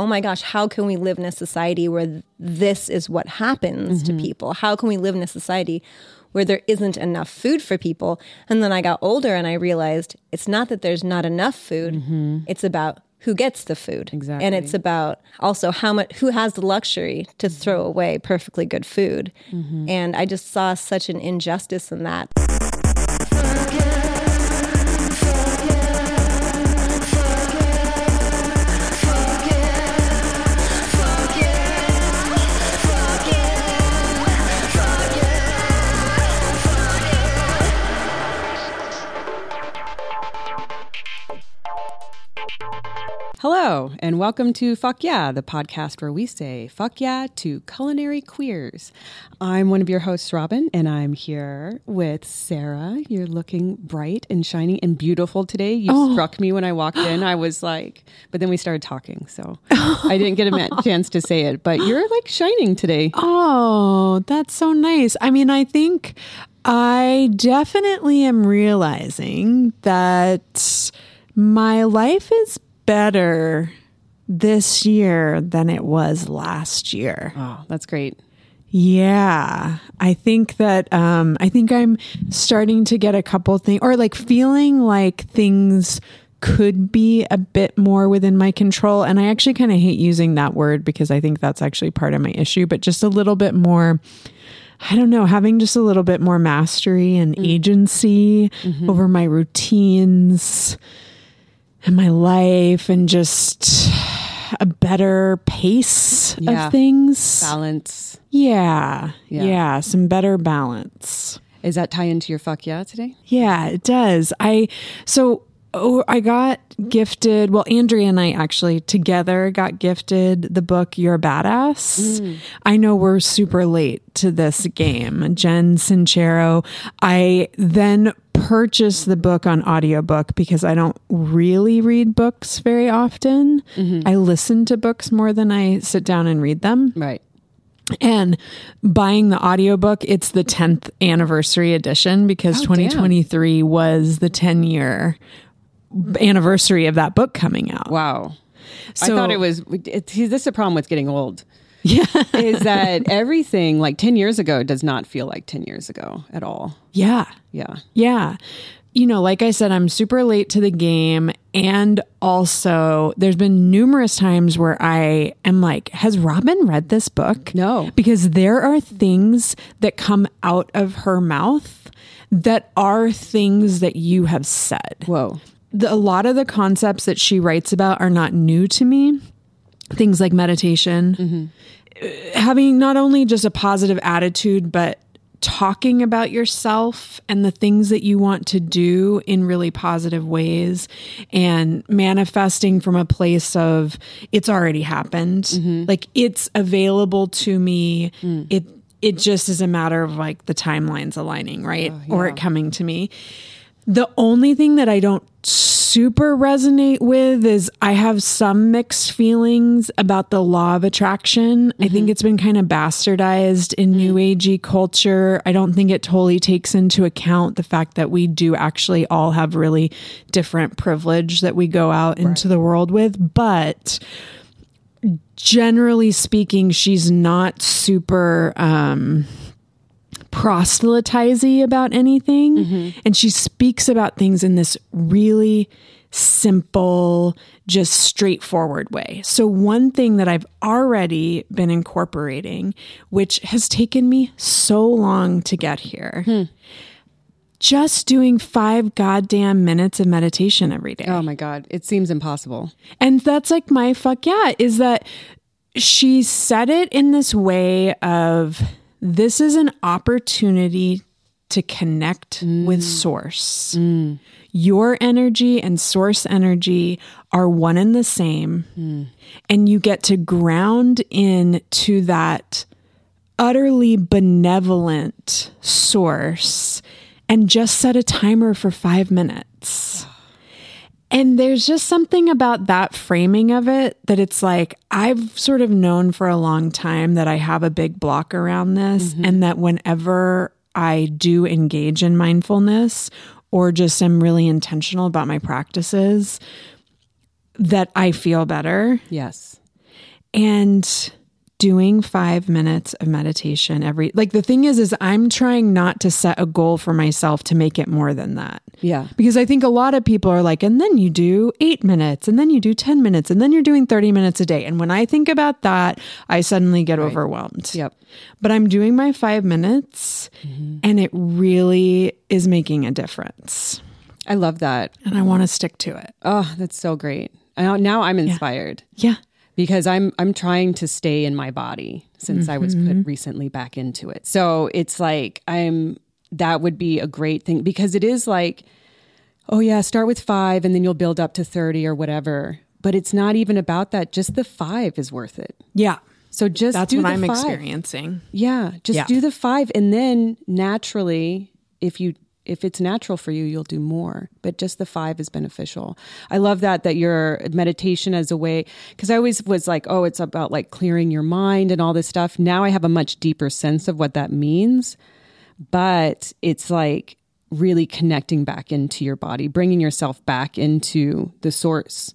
oh my gosh, how can we live in a society where this is what happens to mm-hmm. people? How can we live in a society where there isn't enough food for people? And then I got older and I realized it's not that there's not enough food, mm-hmm. it's about who gets the food. Exactly. And it's about also how much who has the luxury to mm-hmm. throw away perfectly good food. And I just saw such an injustice in that. Hello, and welcome to Fuck Yeah, the podcast where we say fuck yeah to culinary queers. I'm one of your hosts, Robin, and I'm here with Sarah. You're looking bright and shining and beautiful today. You oh. struck me when I walked in. I was like, but then we started talking, so I didn't get a chance to say it, but you're like shining today. Oh, that's so nice. I mean, I think I definitely am realizing that my life is better this year than it was last year. Oh, that's great. Yeah, I think that um, I think I'm starting to get a couple things, or like feeling like things could be a bit more within my control. And I actually kind of hate using that word because I think that's actually part of my issue, but just a little bit more. I don't know, having just a little bit more mastery and agency over my routines and my life and just a better pace Yeah. of things. Balance. Yeah, Yeah. yeah. some better balance. Is that tie into your fuck yeah today? Yeah, it does. I so oh, I got gifted. Well, Andrea and I actually together got gifted the book You're a Badass. Mm. I know we're super late to this game. Jen Sincero. I then purchased the book on audiobook because I don't really read books very often. Mm-hmm. I listen to books more than I sit down and read them. Right. And buying the audiobook, it's the 10th anniversary edition because Oh, damn. 2023 was the 10 year anniversary of that book coming out. Wow. I thought it was. It, see, this is a problem with getting old. Yeah. Is that everything like ten years ago does not feel like ten years ago at all? Yeah. Yeah. Yeah. You know, like I said, I'm super late to the game. And also, there's been numerous times where I am like, has Robin read this book? No. Because there are things that come out of her mouth that are things that you have said. Whoa. the, a lot of the concepts that she writes about are not new to me. Things like meditation, Uh, having not only just a positive attitude, but talking about yourself and the things that you want to do in really positive ways and manifesting from a place of it's already happened. Like it's available to me. It it just is a matter of like the timelines aligning, right? Or it coming to me. The only thing that I don't super resonate with is I have some mixed feelings about the law of attraction. I think it's been kind of bastardized in new agey culture. I don't think it totally takes into account the fact that we do actually all have really different privilege that we go out into the world with, but generally speaking, she's not super um proselytizy about anything. Mm-hmm. And she speaks about things in this really simple, just straightforward way. So, one thing that I've already been incorporating, which has taken me so long to get here, hmm. just doing five goddamn minutes of meditation every day. Oh my god, it seems impossible. And that's like my fuck yeah, is that she said it in this way of this is an opportunity to connect with mm. source. Mm. Your energy and source energy are one and the same. Mm. And you get to ground in to that utterly benevolent source and just set a timer for five minutes. Ah. And there's just something about that framing of it that it's like, I've sort of known for a long time that I have a big block around this, mm-hmm. and that whenever I do engage in mindfulness or just am really intentional about my practices, that I feel better. Yes. and doing five minutes of meditation every like the thing is is i'm trying not to set a goal for myself to make it more than that. Yeah. because i think a lot of people are like and then you do eight minutes and then you do 10 minutes and then you're doing 30 minutes a day. And when i think about that i suddenly get overwhelmed. Yep. but i'm doing my five minutes mm-hmm. and it really is making a difference. I love that. and i want to stick to it. Oh, that's so great. Now I'm inspired. Yeah because I'm I'm trying to stay in my body since I was put mm-hmm. recently back into it. So it's like I'm that would be a great thing because it is like oh yeah, start with 5 and then you'll build up to 30 or whatever. But it's not even about that. Just the 5 is worth it. yeah So just that's what i'm five. experiencing Yeah, just Yeah. do the five, and then naturally, if you if it's natural for you, you'll do more. But just the five is beneficial. I love that that your meditation as a way because I always was like, oh, it's about like clearing your mind and all this stuff. Now I have a much deeper sense of what that means, but it's like really connecting back into your body, bringing yourself back into the source.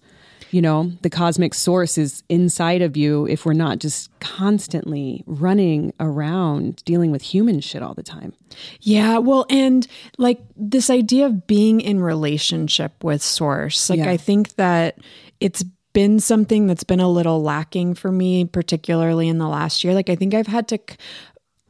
You know, the cosmic source is inside of you if we're not just constantly running around dealing with human shit all the time. Yeah, well, and like this idea of being in relationship with source, like Yeah. I think that it's been something that's been a little lacking for me, particularly in the last year. Like I think I've had to.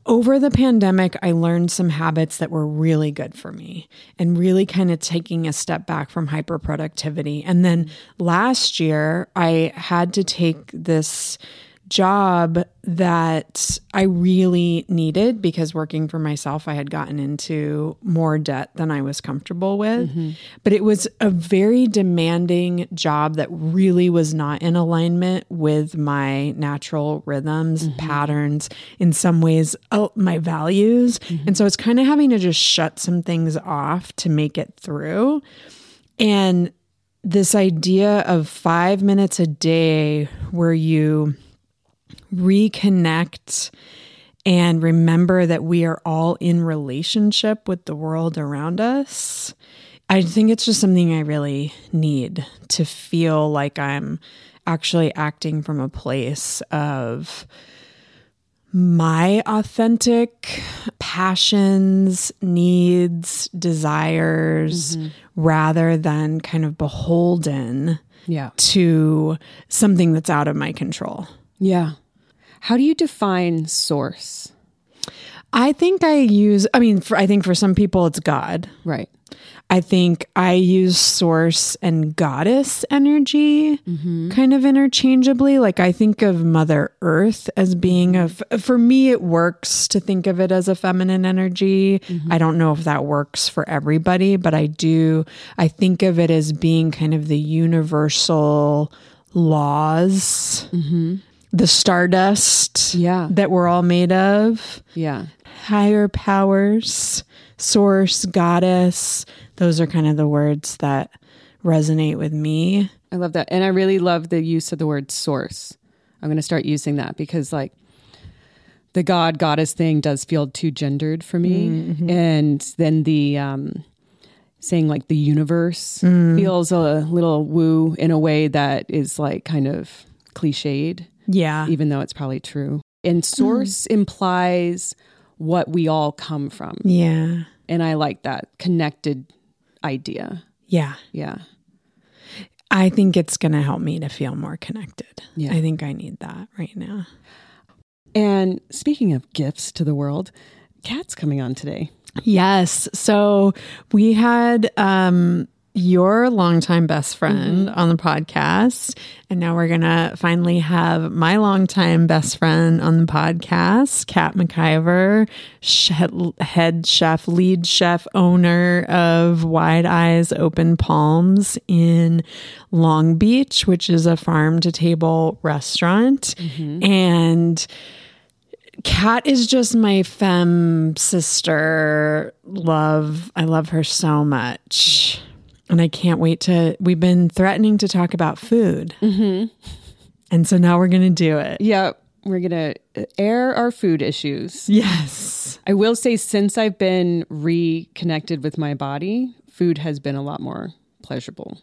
Over the pandemic, I learned some habits that were really good for me and really kind of taking a step back from hyper productivity. And then last year, I had to take this job that I really needed because working for myself, I had gotten into more debt than I was comfortable with. Mm-hmm. But it was a very demanding job that really was not in alignment with my natural rhythms, mm-hmm. patterns, in some ways, oh, my values. Mm-hmm. And so it's kind of having to just shut some things off to make it through. And this idea of five minutes a day where you reconnect and remember that we are all in relationship with the world around us. I think it's just something I really need to feel like I'm actually acting from a place of my authentic passions, needs, desires, mm-hmm. rather than kind of beholden Yeah. to something that's out of my control. Yeah. How do you define source? I think I use, I mean, for, I think for some people it's God. Right. I think I use source and goddess energy mm-hmm. kind of interchangeably. Like I think of Mother Earth as being a, f- for me, it works to think of it as a feminine energy. Mm-hmm. I don't know if that works for everybody, but I do. I think of it as being kind of the universal laws, mm-hmm. The stardust Yeah. that we're all made of Yeah. higher powers, source, goddess. Those are kind of the words that resonate with me. I love that. And I really love the use of the word source. I'm going to start using that because, like, the God goddess thing does feel too gendered for me. And then the um, saying, like, the universe feels a little woo in a way that is, like, kind of cliched, Yeah. even though it's probably true. And source implies what we all come from. Yeah. And I like that connected idea. Yeah. Yeah. I think it's going to help me to feel more connected. Yeah. I think I need that right now. And speaking of gifts to the world, Kat's coming on today. Yes. So we had um your longtime best friend mm-hmm. on the podcast. And now we're going to finally have my longtime best friend on the podcast, Kat McIver, head chef, lead chef, owner of Wide Eyes Open Palms in Long Beach, which is a farm to table restaurant. Mm-hmm. And Kat is just my femme sister. Love. I love her so much. And I can't wait to. We've been threatening to talk about food. Mm-hmm. And so now we're going to do it. Yep. we're going to air our food issues. Yes. I will say, since I've been reconnected with my body, food has been a lot more pleasurable.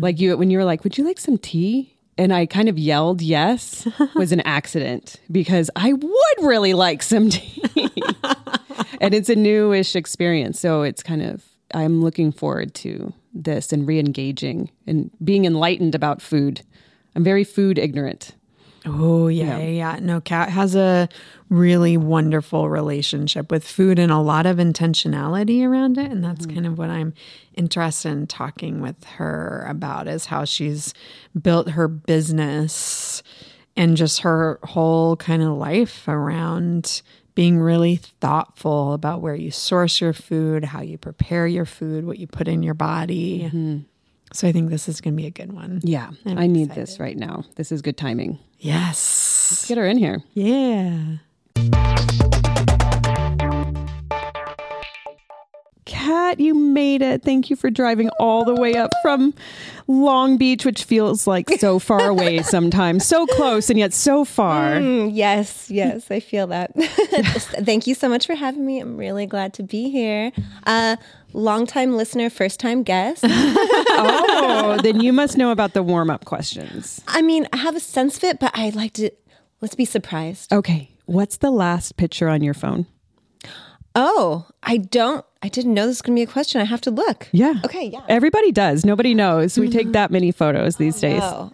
Like you, when you were like, Would you like some tea? and I kind of yelled yes was an accident because I would really like some tea. and it's a newish experience. So it's kind of, I'm looking forward to this and re engaging and being enlightened about food. I'm very food ignorant. Oh, yeah, yeah, yeah. No, Kat has a really wonderful relationship with food and a lot of intentionality around it. And that's mm-hmm. kind of what I'm interested in talking with her about is how she's built her business and just her whole kind of life around being really thoughtful about where you source your food, how you prepare your food, what you put in your body. Mm-hmm. So I think this is going to be a good one. Yeah, I'm I need this right now. This is good timing. Yes. Let's get her in here. Yeah. Kat, you made it. Thank you for driving all the way up from Long Beach, which feels like so far away sometimes. So close and yet so far. Mm, yes, yes, I feel that. Thank you so much for having me. I'm really glad to be here. Uh, longtime listener, first time guest. Oh, then you must know about the warm up questions. I mean, I have a sense of it, but I'd like to let's be surprised. Okay. What's the last picture on your phone? Oh, I don't. I didn't know this was going to be a question. I have to look. Yeah. Okay. Yeah. Everybody does. Nobody knows. We take that many photos these days. Oh.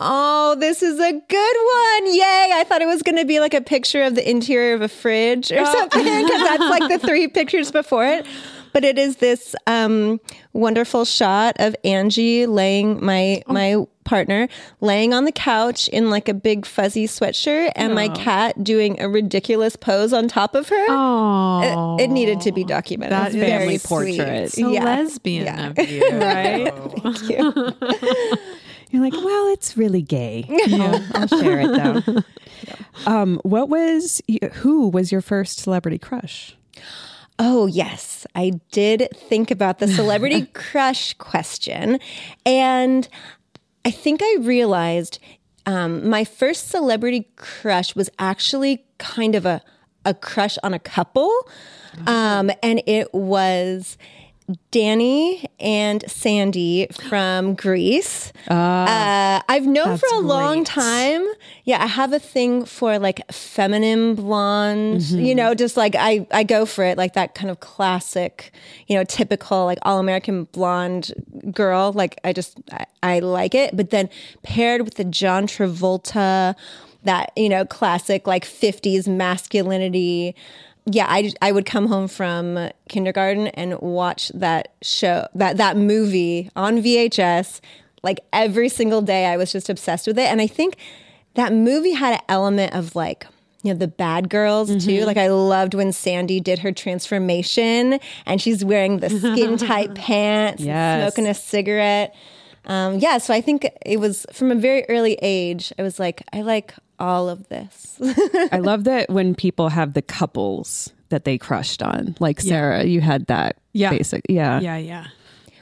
Oh, this is a good one. Yay. I thought it was going to be like a picture of the interior of a fridge or something because that's like the three pictures before it. But it is this um, wonderful shot of Angie laying, my, my partner, laying on the couch in like a big fuzzy sweatshirt and my cat doing a ridiculous pose on top of her. Oh, It, it needed to be documented. That very portrait. sweet. so Yeah. lesbian Yeah. of you, right? Thank you. You're like, well, it's really gay. I'll, I'll share it though. Um, what was who was your first celebrity crush? Oh, yes. I did think about the celebrity crush question. And I think I realized um, my first celebrity crush was actually kind of a, a crush on a couple. Um, and it was Danny and Sandy from Grease. uh, I've known for a long great. time. Yeah, I have a thing for like feminine blonde, you know, just like I, I go for it, like that kind of classic, you know, typical like all American blonde girl. Like I just, I, I like it. But then paired with the John Travolta, that, you know, classic like 50s masculinity yeah, I, I would come home from kindergarten and watch that show, that, that movie on VHS, like every single day. I was just obsessed with it. And I think that movie had an element of like, you know, the bad girls too. Like I loved when Sandy did her transformation and she's wearing the skin tight pants, and Yes. smoking a cigarette. Um, yeah, so I think it was from a very early age. I was like, I like all of this. I love that when people have the couples that they crushed on. Like Sarah, you had that Yeah. basic. Yeah. yeah, yeah.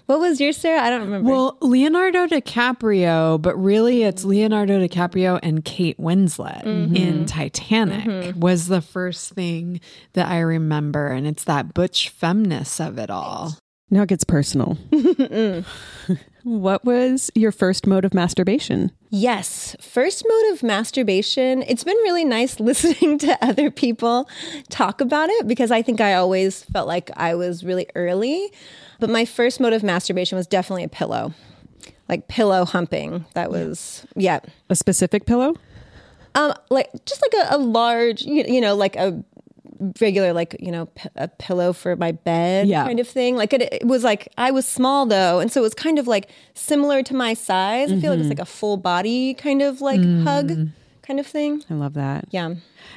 What was your Sarah? I don't remember. Well, Leonardo DiCaprio, but really it's Leonardo DiCaprio and Kate Winslet mm-hmm. in Titanic mm-hmm. was the first thing that I remember. And it's that butch femness of it all. Now it gets personal. what was your first mode of masturbation? Yes. First mode of masturbation. It's been really nice listening to other people talk about it because I think I always felt like I was really early. But my first mode of masturbation was definitely a pillow, like pillow humping. That was, yeah. A specific pillow? Um, like just like a, a large, you, you know, like a regular, like you know, p- a pillow for my bed, Yeah. kind of thing. Like it, it was like I was small though, and so it was kind of like similar to my size. I feel like it's like a full body kind of like hug, kind of thing. I love that. Yeah,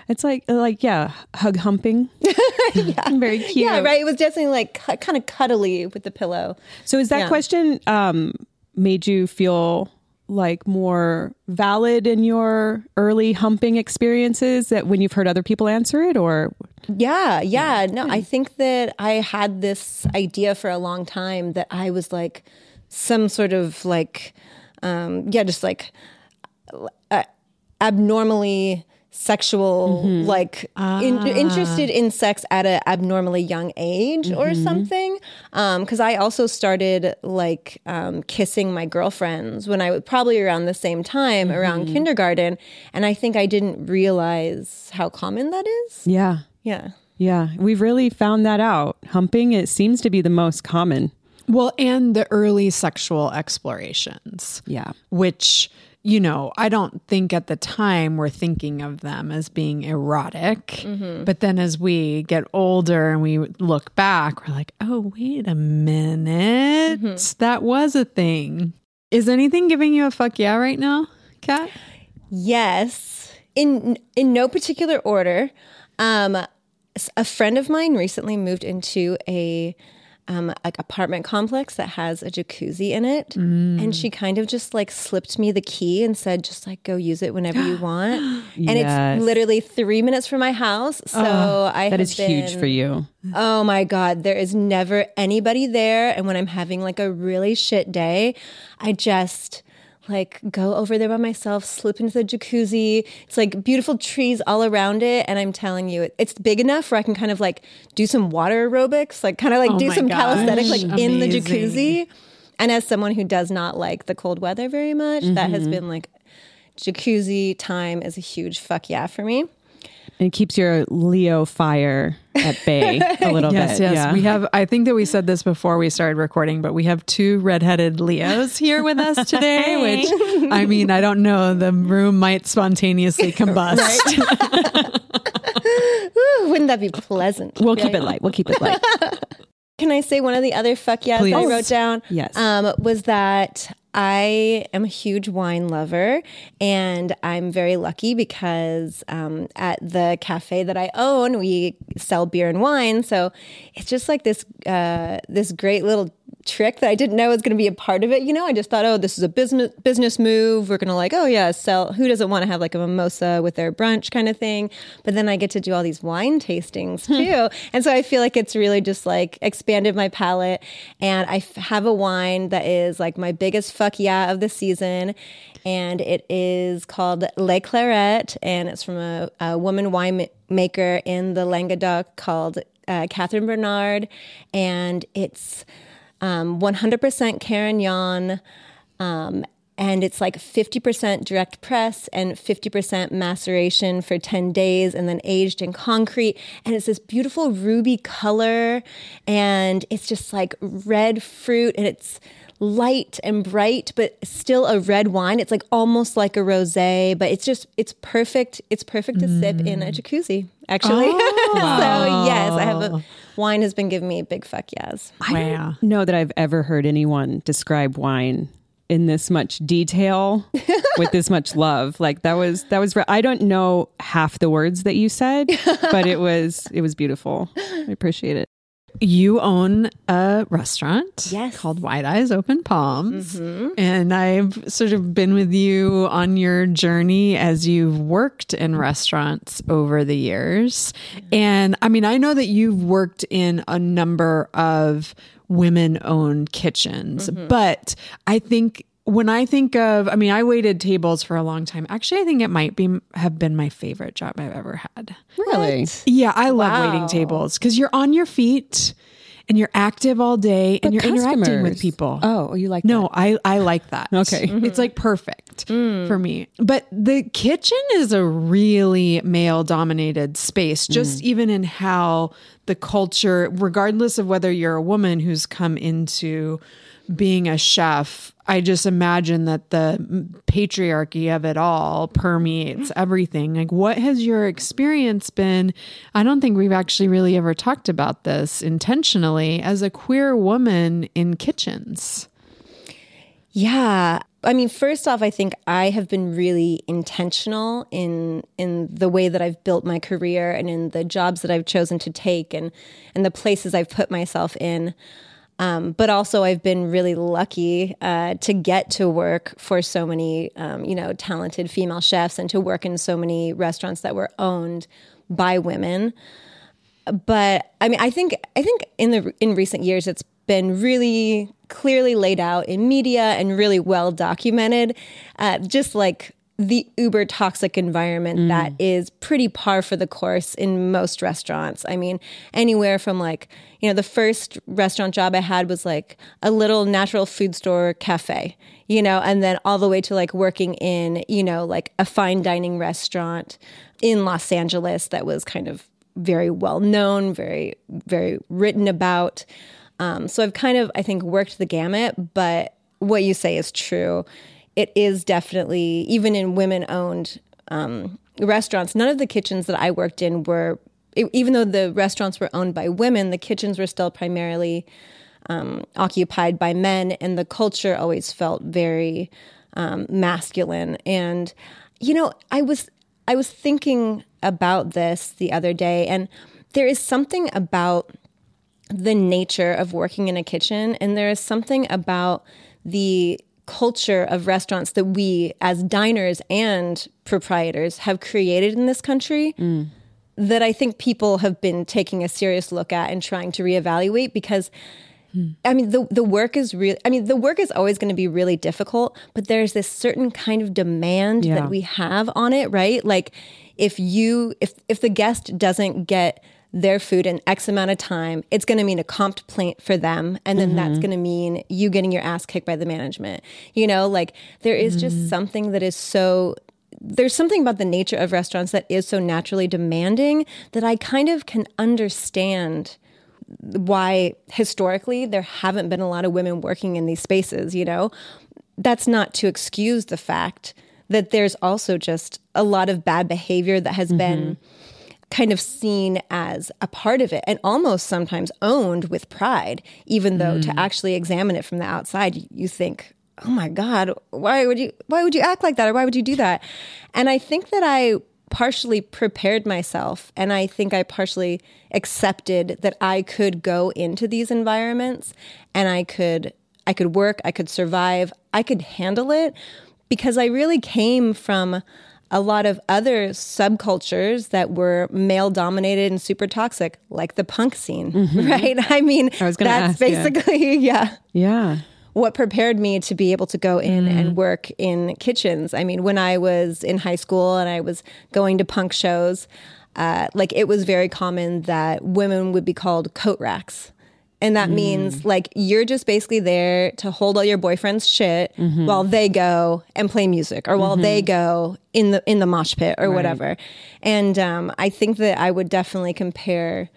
It's like like yeah, hug humping. yeah. Very cute. yeah, right. It was definitely like cu- kind of cuddly with the pillow. So is that Yeah. question um made you feel like more valid in your early humping experiences that when you've heard other people answer it or Yeah, yeah. No, I think that I had this idea for a long time that I was like some sort of like, um, yeah, just like uh, abnormally sexual mm-hmm. like in, ah. interested in sex at an abnormally young age or mm-hmm. something um, because i also started like um, kissing my girlfriends when i was probably around the same time around mm-hmm. kindergarten and i think i didn't realize how common that is Yeah. yeah Yeah. We've really found that out. Humping, it seems to be the most common. Well, and the early sexual explorations. Yeah. Which, you know, I don't think at the time we're thinking of them as being erotic. But then as we get older and we look back, we're like, oh, wait a minute. That was a thing. Is anything giving you a fuck yeah right now, Kat? Yes, in in no particular order. Um, a friend of mine recently moved into a um, like apartment complex that has a jacuzzi in it, and she kind of just like slipped me the key and said, "Just like go use it whenever you want." And Yes. it's literally three minutes from my house, so I That is huge for you. Oh my God, there is never anybody there. And when I'm having like a really shit day, I just like go over there by myself, slip into the jacuzzi. It's like beautiful trees all around it. And I'm telling you, it- it's big enough where I can kind of like do some water aerobics, like kind of like Oh do some gosh, calisthenics like in the jacuzzi. And as someone who does not like the cold weather very much, that has mm-hmm. been like jacuzzi time is a huge fuck yeah for me. And it keeps your Leo fire at bay a little Yes, bit. yes. Yeah. We have, I think that we said this before we started recording, but we have two redheaded Leos here with us today, which I mean, I don't know. The room might spontaneously combust. Ooh, wouldn't that be pleasant? we'll keep it light. We'll keep it light. Can I say one of the other fuck yes I wrote down? Yes. Um, was that I am a huge wine lover and I'm very lucky because um, at the cafe that I own, we sell beer and wine. So it's just like this uh, this great little trick that I didn't know was going to be a part of it. You know, I just thought, oh, this is a business business move. We're going to like, oh yeah, sell. Who doesn't want to have like a mimosa with their brunch kind of thing? But then I get to do all these wine tastings too, and so I feel like it's really just like expanded my palate. And I f- have a wine that is like my biggest fuck yeah of the season. And it is called Le Claret, and it's from a, a woman winemaker in the Languedoc called uh, Catherine Bernard. And it's um, 100% Carignan, um, and it's like 50% direct press and 50% maceration for 10 days and then aged in concrete. And it's this beautiful ruby color, and it's just like red fruit, and it's light and bright, but still a red wine. It's like almost like a rosé, but it's just it's perfect. It's perfect to sip in a jacuzzi, actually. so yes, I have a wine has been giving me a big fuck yes. I wow. know that I've ever heard anyone describe wine in this much detail with this much love. Like that was that was I don't know half the words that you said, but it was it was beautiful. I appreciate it. You own a restaurant Yes. called Wide Eyes Open Palms. Mm-hmm. And I've sort of been with you on your journey as you've worked in restaurants over the years. And I mean, I know that you've worked in a number of women owned kitchens, mm-hmm. but I think when I think of, I mean, I waited tables for a long time. Actually, I think it might be have been my favorite job I've ever had. Really? Yeah, I love Wow. waiting tables because you're on your feet and you're active all day and you're interacting with people. Oh, you like no, I I like that. Okay. it's like perfect for me. But the kitchen is a really male dominated space, just even in how the culture, regardless of whether you're a woman who's come into being a chef, I just imagine that the patriarchy of it all permeates mm-hmm. everything. Like, what has your experience been? I don't think we've actually really ever talked about this intentionally as a queer woman in kitchens. Yeah. I mean, first off, I think I have been really intentional in in the way that I've built my career and in the jobs that I've chosen to take and and the places I've put myself in. Um, but also, I've been really lucky uh, to get to work for so many, um, you know, talented female chefs and to work in so many restaurants that were owned by women but I mean, I think I think in the in recent years, it's been really clearly laid out in media and really well documented. Uh, just like the uber toxic environment that is pretty par for the course in most restaurants. I mean, anywhere from like, you know, the first restaurant job I had was like a little natural food store cafe, you know, and then all the way to like working in, you know, like a fine dining restaurant in Los Angeles that was kind of very well known, very, very written about. Um, so I've kind of, I think, worked the gamut, but what you say is true it is definitely even in women owned um, restaurants none of the kitchens that i worked in were even though the restaurants were owned by women the kitchens were still primarily um, occupied by men and the culture always felt very um, masculine. And you know i was i was thinking about this the other day and there is something about the nature of working in a kitchen and there is something about the culture of restaurants that we as diners and proprietors have created in this country mm. that I think people have been taking a serious look at and trying to reevaluate because mm. I mean the the work is real I mean the work is always going to be really difficult but there's this certain kind of demand yeah. that we have on it right like if you if if the guest doesn't get their food in X amount of time, it's going to mean a complaint for them. And then mm-hmm. that's going to mean you getting your ass kicked by the management. You know, like there is mm-hmm. just something that is so there's something about the nature of restaurants that is so naturally demanding that I kind of can understand why historically there haven't been a lot of women working in these spaces, you know? That's not to excuse the fact that there's also just a lot of bad behavior that has mm-hmm. been kind of seen as a part of it and almost sometimes owned with pride, even though mm. to actually examine it from the outside, you think, oh my God, why would you why would you act like that or why would you do that? And I think that I partially prepared myself and I think I partially accepted that I could go into these environments and I could I could work, I could survive, I could handle it because I really came from a lot of other subcultures that were male dominated and super toxic, like the punk scene, mm-hmm. right? I mean, I that's ask, basically, yeah. yeah. What prepared me to be able to go in mm. and work in kitchens. I mean, when I was in high school and I was going to punk shows, uh, like it was very common that women would be called coat racks. And that mm. means like you're just basically there to hold all your boyfriend's shit mm-hmm. while they go and play music or while mm-hmm. they go in the in the mosh pit or right. whatever. And um, I think that I would definitely compare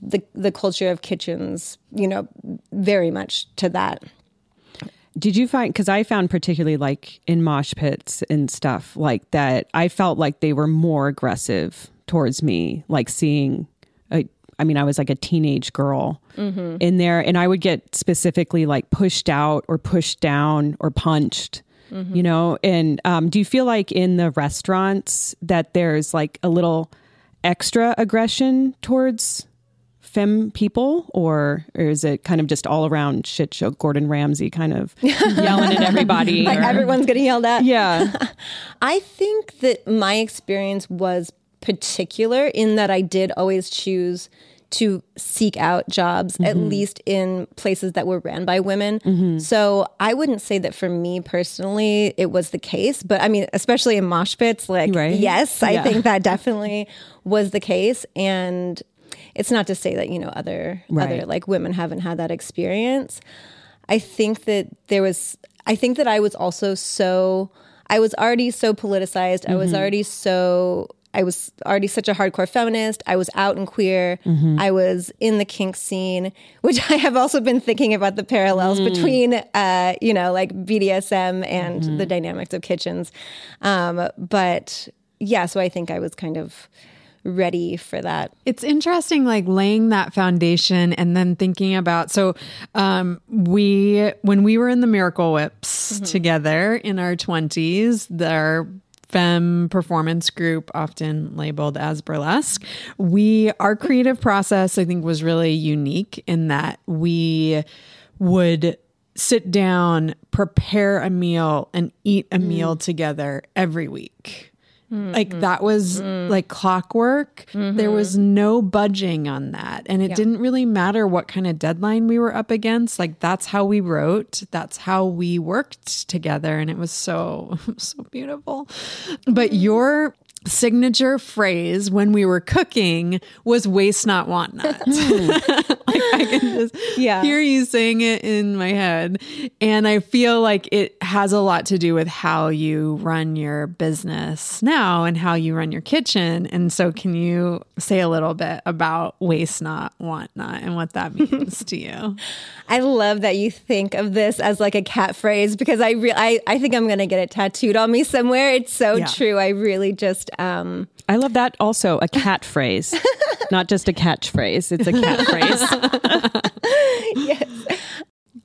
the the culture of kitchens, you know, very much to that. Did you find because I found particularly like in mosh pits and stuff like that, I felt like they were more aggressive towards me, like seeing I mean, I was like a teenage girl mm-hmm. in there, and I would get specifically like pushed out or pushed down or punched. Mm-hmm. You know, and um, do you feel like in the restaurants that there's like a little extra aggression towards femme people, or, or is it kind of just all around shit show? Gordon Ramsay kind of yelling at everybody. like or, everyone's getting yelled at. Yeah. I think that my experience was particular in that I did always choose to seek out jobs, mm-hmm. at least in places that were ran by women. Mm-hmm. So I wouldn't say that for me personally, it was the case, but I mean, especially in mosh pits, like, right? yes, I yeah. think that definitely was the case. And it's not to say that, you know, other, right. other like women haven't had that experience. I think that there was, I think that I was also so, I was already so politicized. Mm-hmm. I was mm-hmm. already so I was already such a hardcore feminist. I was out and queer. Mm-hmm. I was in the kink scene, which I have also been thinking about the parallels mm. between, uh, you know, like BDSM and mm-hmm. the dynamics of kitchens. Um, but yeah, so I think I was kind of ready for that. It's interesting, like laying that foundation and then thinking about. So, um, we when we were in the Miracle Whips mm-hmm. together in our twenties, our femme performance group, often labeled as burlesque. We, our creative process, I think, was really unique in that we would sit down, prepare a meal, and eat a mm. meal together every week. Mm-hmm. Like that was mm. like clockwork. There mm-hmm. was no budging on that. And it didn't really matter what kind of deadline we were up against. Like that's how we wrote. That's how we worked together. And it was so, so beautiful. But mm-hmm. your signature phrase when we were cooking was waste not want not. Hmm. like I can just Yeah. hear you saying it in my head. And I feel like it has a lot to do with how you run your business now and how you run your kitchen. And so can you say a little bit about waste not want not and what that means to you? I love that you think of this as like a cat phrase because I re- I, I think I'm gonna get it tattooed on me somewhere. It's so Yeah. true. I really just um I love that also a cat phrase, not just a catchphrase. It's a cat phrase.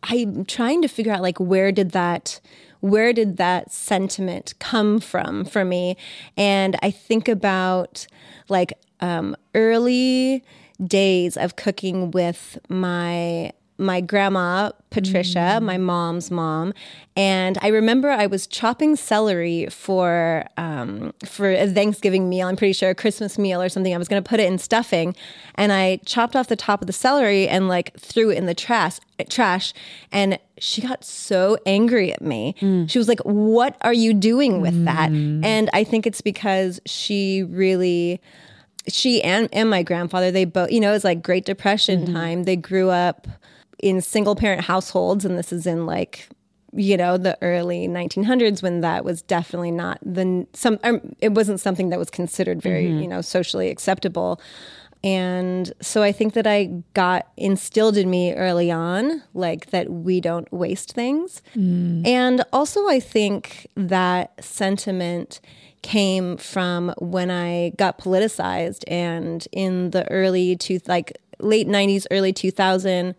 I'm trying to figure out like where did that where did that sentiment come from for me? And i think about like um, early days of cooking with my my grandma patricia my mm. mom's mom. And i remember i was chopping celery for um, for a thanksgiving meal i'm pretty sure a christmas meal or something. I was going to put it in stuffing and i chopped off the top of the celery and like threw it in the trash trash and she got so angry at me. Mm. She was like what are you doing with that? Mm. And i think it's because she really she and, and my grandfather they both you know it was like great depression mm-hmm. time. They grew up in single parent households and this is in like you know the early 1900s when that was definitely not the some um, it wasn't something that was considered very you know socially acceptable. And so i think that i got instilled in me early on like that we don't waste things. And also i think that sentiment came from when I got politicized and in the early two like late 90s early 2000s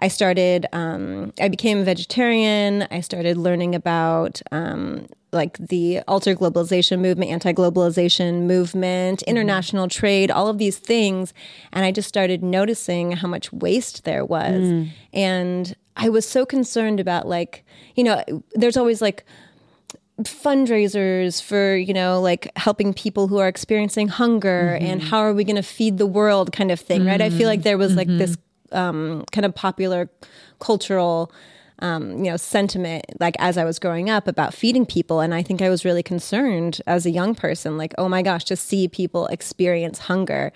I started um, I became a vegetarian. I started learning about um, like the alter globalization movement anti-globalization movement international trade all of these things. And I just started noticing how much waste there was. And I was so concerned about like you know there's always like fundraisers for you know like helping people who are experiencing hunger and how are we going to feed the world kind of thing right? I feel like there was like this um, kind of popular cultural um, you know sentiment like as i was growing up about feeding people. And i think i was really concerned as a young person like oh my gosh to see people experience hunger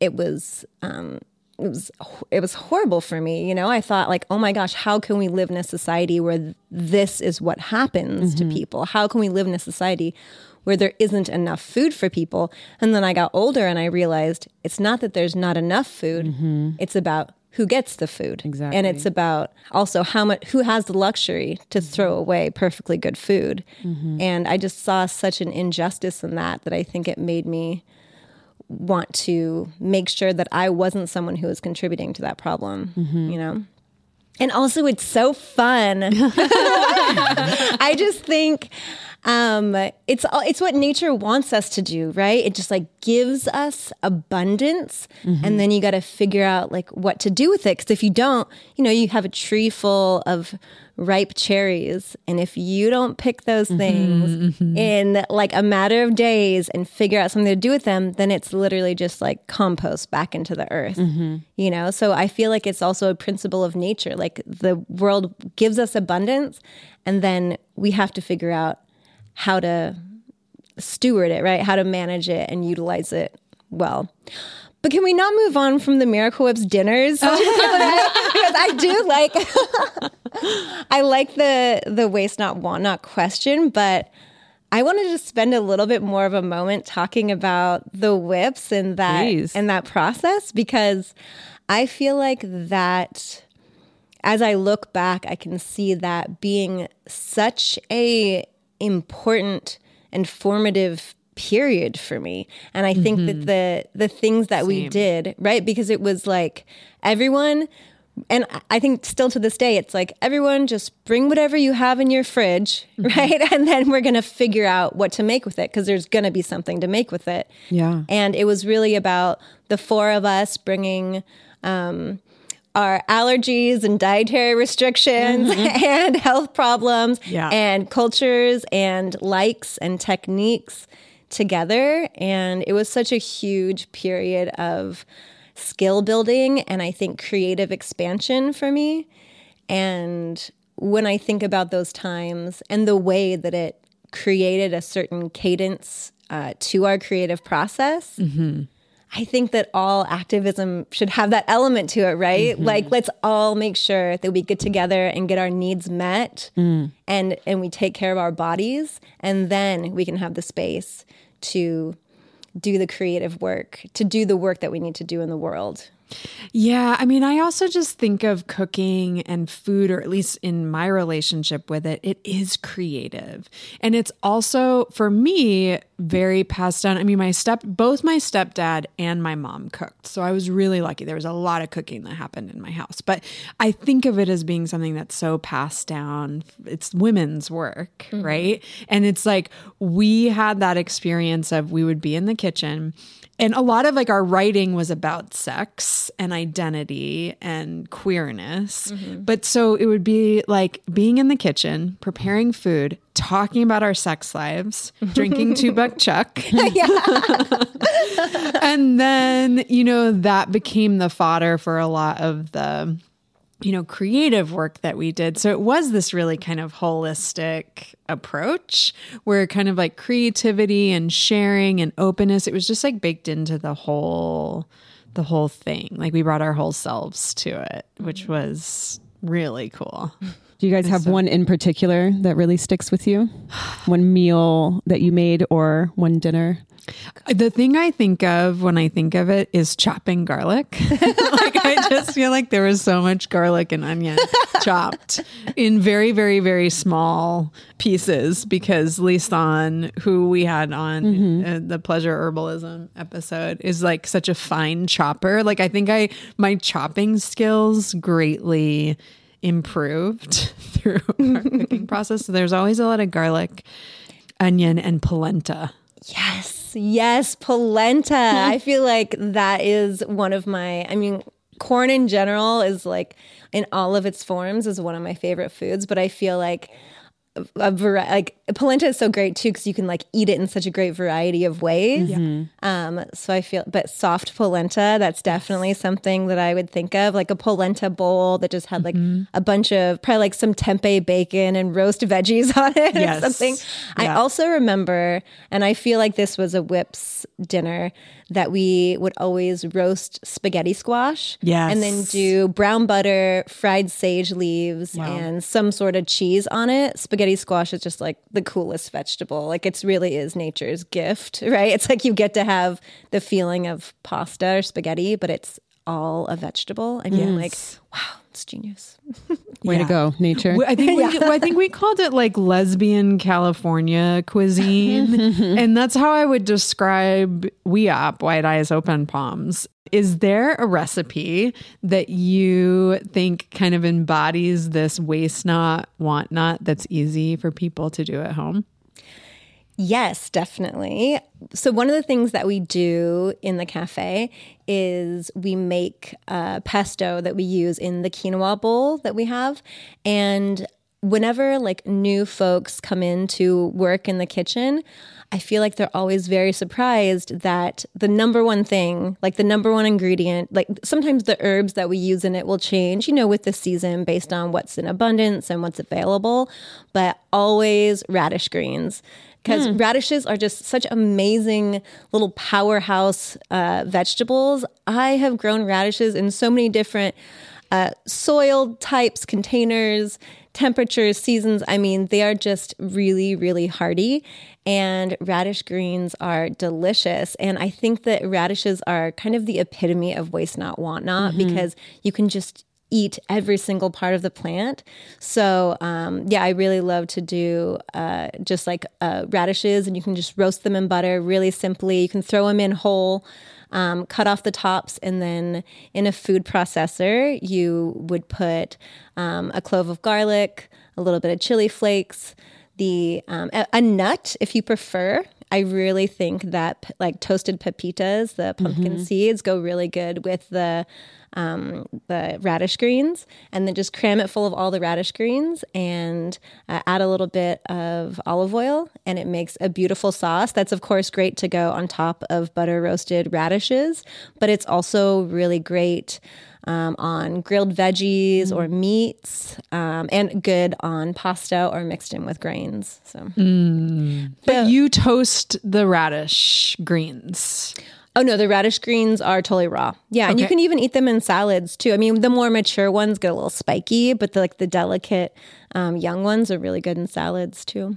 it was um, it was it was horrible for me. You know i thought like oh my gosh how can we live in a society where th- this is what happens to people? How can we live in a society where there isn't enough food for people? And then i got older and i realized it's not that there's not enough food. It's about who gets the food Exactly. and it's about also how much who has the luxury to mm-hmm. throw away perfectly good food mm-hmm. and i just saw such an injustice in that that i think it made me want to make sure that I wasn't someone who was contributing to that problem, mm-hmm. you know? And also, it's so fun. I just think um, it's all, it's what nature wants us to do, right? It just like gives us abundance, mm-hmm. and then you got to figure out like what to do with it. Because if you don't, you know, you have a tree full of ripe cherries, and if you don't pick those mm-hmm. things mm-hmm. in like a matter of days and figure out something to do with them, then it's literally just like compost back into the earth. You know, so I feel like it's also a principle of nature. Like the world gives us abundance, and then we have to figure out how to steward it, right? How to manage it and utilize it well. But can we not move on from the Miracle Whips dinners? because I do like I like the the waste not want not question, but I wanted to spend a little bit more of a moment talking about the whips and that Please. and that process because I feel like that as I look back, I can see that being such a important and formative period for me. And I think that the the things that we did, right? Because it was like everyone and I think still to this day, it's like everyone just bring whatever you have in your fridge, right? And then we're going to figure out what to make with it because there's going to be something to make with it. Yeah. And it was really about the four of us bringing um, our allergies and dietary restrictions and health problems Yeah. and cultures and likes and techniques together. And it was such a huge period of skill building and I think creative expansion for me. And when I think about those times and the way that it created a certain cadence uh, to our creative process, I think that all activism should have that element to it, right? Mm-hmm. Like, let's all make sure that we get together and get our needs met, mm. and and we take care of our bodies, and then we can have the space to do the creative work, to do the work that we need to do in the world. Yeah, I mean, I also just think of cooking and food, or at least in my relationship with it, it is creative. And it's also, for me, very passed down. I mean, my step, both my stepdad and my mom cooked. So I was really lucky. There was a lot of cooking that happened in my house. But I think of it as being something that's so passed down. It's women's work, mm-hmm. right? And it's like we had that experience of we would be in the kitchen and a lot of like our writing was about sex and identity and queerness. Mm-hmm. But so it would be like being in the kitchen preparing food talking about our sex lives drinking two buck chuck and then you know that became the fodder for a lot of the you know creative work that we did so it was this really kind of holistic approach where kind of like creativity and sharing and openness it was just like baked into the whole the whole thing like we brought our whole selves to it which mm. was really cool Do you guys have one in particular that really sticks with you? One meal that you made or one dinner? The thing I think of when I think of it is chopping garlic. like I just feel like there was so much garlic and onion chopped in very, very, very small pieces because Lisan, who we had on uh, the pleasure herbalism episode, is like such a fine chopper. Like I think I my chopping skills greatly improved through our cooking process. So there's always a lot of garlic, onion, and polenta. Yes, yes, polenta. I feel like that is one of my, I mean, corn in general is like in all of its forms is one of my favorite foods, but I feel like a variety like polenta is so great too because you can like eat it in such a great variety of ways. Um so i feel but soft polenta that's definitely something that i would think of like a polenta bowl that just had like a bunch of probably like some tempeh bacon and roast veggies on it Yes. or something. I also remember and i feel like this was a whips dinner that we would always roast spaghetti squash Yes. and then do brown butter fried sage leaves and some sort of cheese on it spaghetti squash is just like the coolest vegetable. Like it's really is nature's gift right? It's like you get to have the feeling of pasta or spaghetti but it's all a vegetable. I mean like wow it's genius. Way to go, nature. I think we, well, I think we called it like lesbian California cuisine, and that's how I would describe WeOp Wide Eyes Open Palms. Is there a recipe that you think kind of embodies this waste not, want not that's easy for people to do at home? Yes, definitely. So, one of the things that we do in the cafe is we make uh, pesto that we use in the quinoa bowl that we have. And whenever like new folks come in to work in the kitchen, I feel like they're always very surprised that the number one thing, like the number one ingredient, like sometimes the herbs that we use in it will change, you know, with the season based on what's in abundance and what's available, but always radish greens because radishes are just such amazing little powerhouse uh, vegetables. I have grown radishes in so many different uh, soil types, containers, temperatures, seasons. I mean, they are just really, really hardy. And radish greens are delicious. And I think that radishes are kind of the epitome of waste not, want not, because you can just eat every single part of the plant. So um, yeah, I really love to do uh, just like uh, radishes, and you can just roast them in butter really simply. You can throw them in whole. Um, cut off the tops, and then in a food processor, you would put um, a clove of garlic, a little bit of chili flakes, the um, a, a nut if you prefer, I really think that like toasted pepitas, the pumpkin seeds, go really good with the um, the radish greens, and then just cram it full of all the radish greens and uh, add a little bit of olive oil, and it makes a beautiful sauce. That's of course great to go on top of butter roasted radishes, but it's also really great. Um, on grilled veggies or meats, um, and good on pasta or mixed in with grains. So, But you toast the radish greens. Oh no, the radish greens are totally raw. Yeah, and you can even eat them in salads too. I mean, the more mature ones get a little spiky, but the, like the delicate um, young ones are really good in salads too.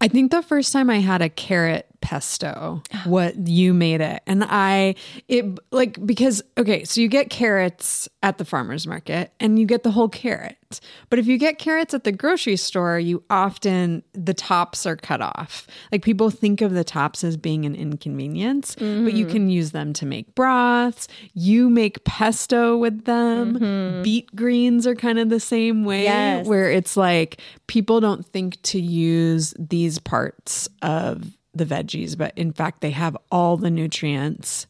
I think the first time I had a carrot pesto, ah. what you made it, and I it like because okay, so you get carrots at the farmers market and you get the whole carrot. But if you get carrots at the grocery store, you often the tops are cut off. Like people think of the tops as being an inconvenience, but you mm-hmm. can use them to make broths. You make pesto with them. Mm-hmm. Beet greens are kind of the same way Yes. where it's like people don't think to use these parts of the veggies, but in fact, they have all the nutrients,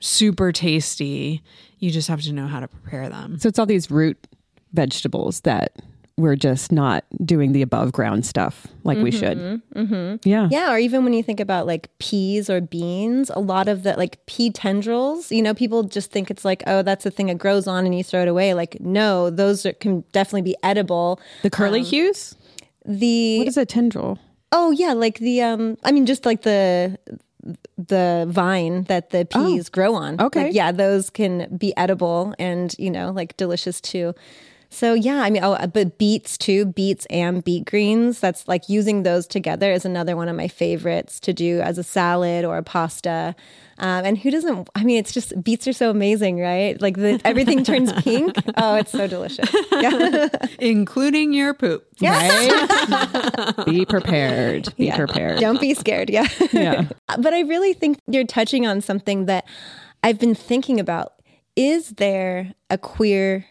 super tasty. You just have to know how to prepare them. So it's all these root vegetables that we're just not doing the above ground stuff like we should. Mm-hmm. Yeah. Yeah, or even when you think about like peas or beans, a lot of the like pea tendrils, you know, people just think it's like, oh, that's a thing that grows on and you throw it away. Like, no, those are, can definitely be edible. The curly hues? The What is a tendril? Oh yeah, like the um I mean just like the the vine that the peas grow on. okay. Like, yeah, those can be edible and, you know, like delicious too. So yeah, I mean, oh, but beets too, beets and beet greens. That's like using those together is another one of my favorites to do as a salad or a pasta. Um, and who doesn't? I mean, it's just beets are so amazing, right? Like the, everything turns pink. Oh, it's so delicious. Yeah. Including your poop. Right? Be prepared. Be Yeah. prepared. Don't be scared. Yeah. Yeah. but I really think you're touching on something that I've been thinking about. Is there a queer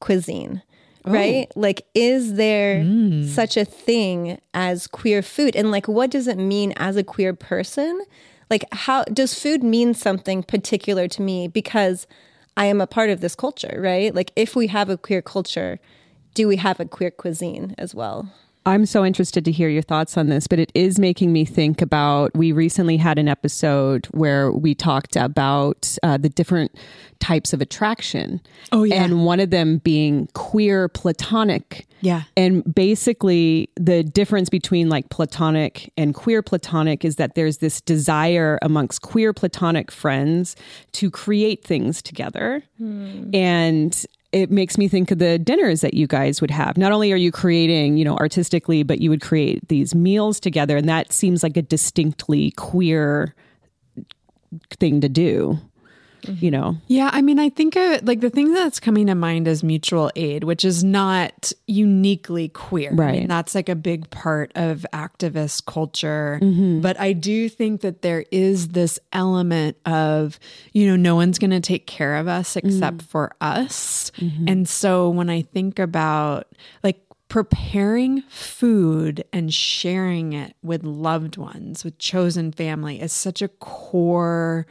cuisine? Oh. Right? Like, is there mm. such a thing as queer food? And like, what does it mean as a queer person? Like, how does food mean something particular to me because I am a part of this culture, right? Like, if we have a queer culture, do we have a queer cuisine as well? I'm so interested to hear your thoughts on this, but it is making me think about. We recently had an episode where we talked about uh, the different types of attraction. Oh, yeah. And one of them being queer platonic. Yeah. And basically, the difference between like platonic and queer platonic is that there's this desire amongst queer platonic friends to create things together. And it makes me think of the dinners that you guys would have. Not only are you creating, you know, artistically, but you would create these meals together. And that seems like a distinctly queer thing to do, Mm-hmm. you know? Yeah, I mean, I think uh, like the thing that's coming to mind is mutual aid, which is not uniquely queer. I mean, Right. that's like a big part of activist culture. Mm-hmm. But I do think that there is this element of, you know, no one's going to take care of us mm. except for us. Mm-hmm. And so when I think about like, Preparing food and sharing it with loved ones, with chosen family is such a core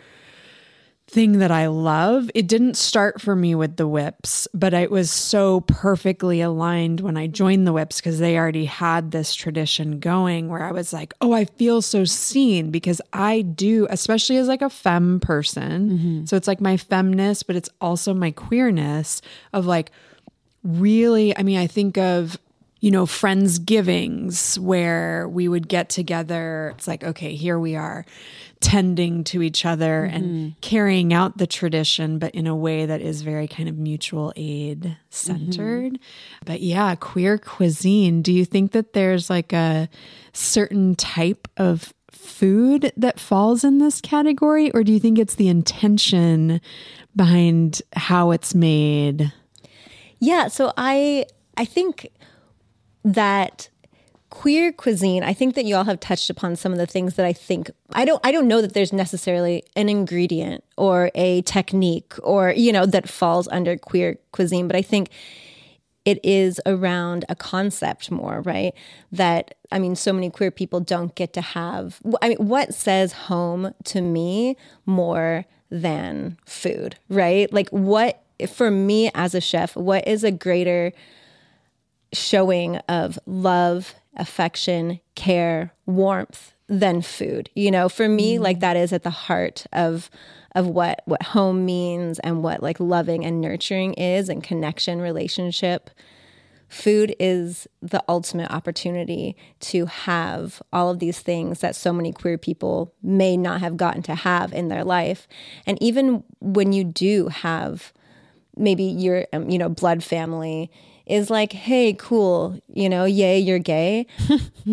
thing that I love. It didn't start for me with the whips, but it was so perfectly aligned when I joined the whips because they already had this tradition going where I was like, oh, I feel so seen because I do, especially as like a femme person. Mm-hmm. So it's like my femness, but it's also my queerness of like, really, I mean, I think of, you know, friends givings where we would get together. It's like, okay, here we are tending to each other and mm-hmm. carrying out the tradition, but in a way that is very kind of mutual aid centered. Mm-hmm. But yeah, queer cuisine. Do you think that there's like a certain type of food that falls in this category, or do you think it's the intention behind how it's made? Yeah, so I I think that queer cuisine, I think that you all have touched upon some of the things that I think I don't I don't know that there's necessarily an ingredient or a technique or you know that falls under queer cuisine, but I think it is around a concept more, right? That, I mean, so many queer people don't get to have, I mean, what says home to me more than food, right? Like, what, for me as a chef, what is a greater showing of love, affection, care, warmth than food? You know, for me, mm-hmm. like, that is at the heart of, of what what home means and what like loving and nurturing is and connection relationship food is the ultimate opportunity to have all of these things that so many queer people may not have gotten to have in their life and even when you do have maybe your um, you know blood family is like hey cool you know yay you're gay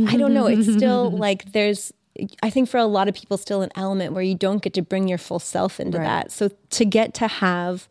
i don't know it's still like there's I think for a lot of people, still an element where you don't get to bring your full self into right. that. So to get to have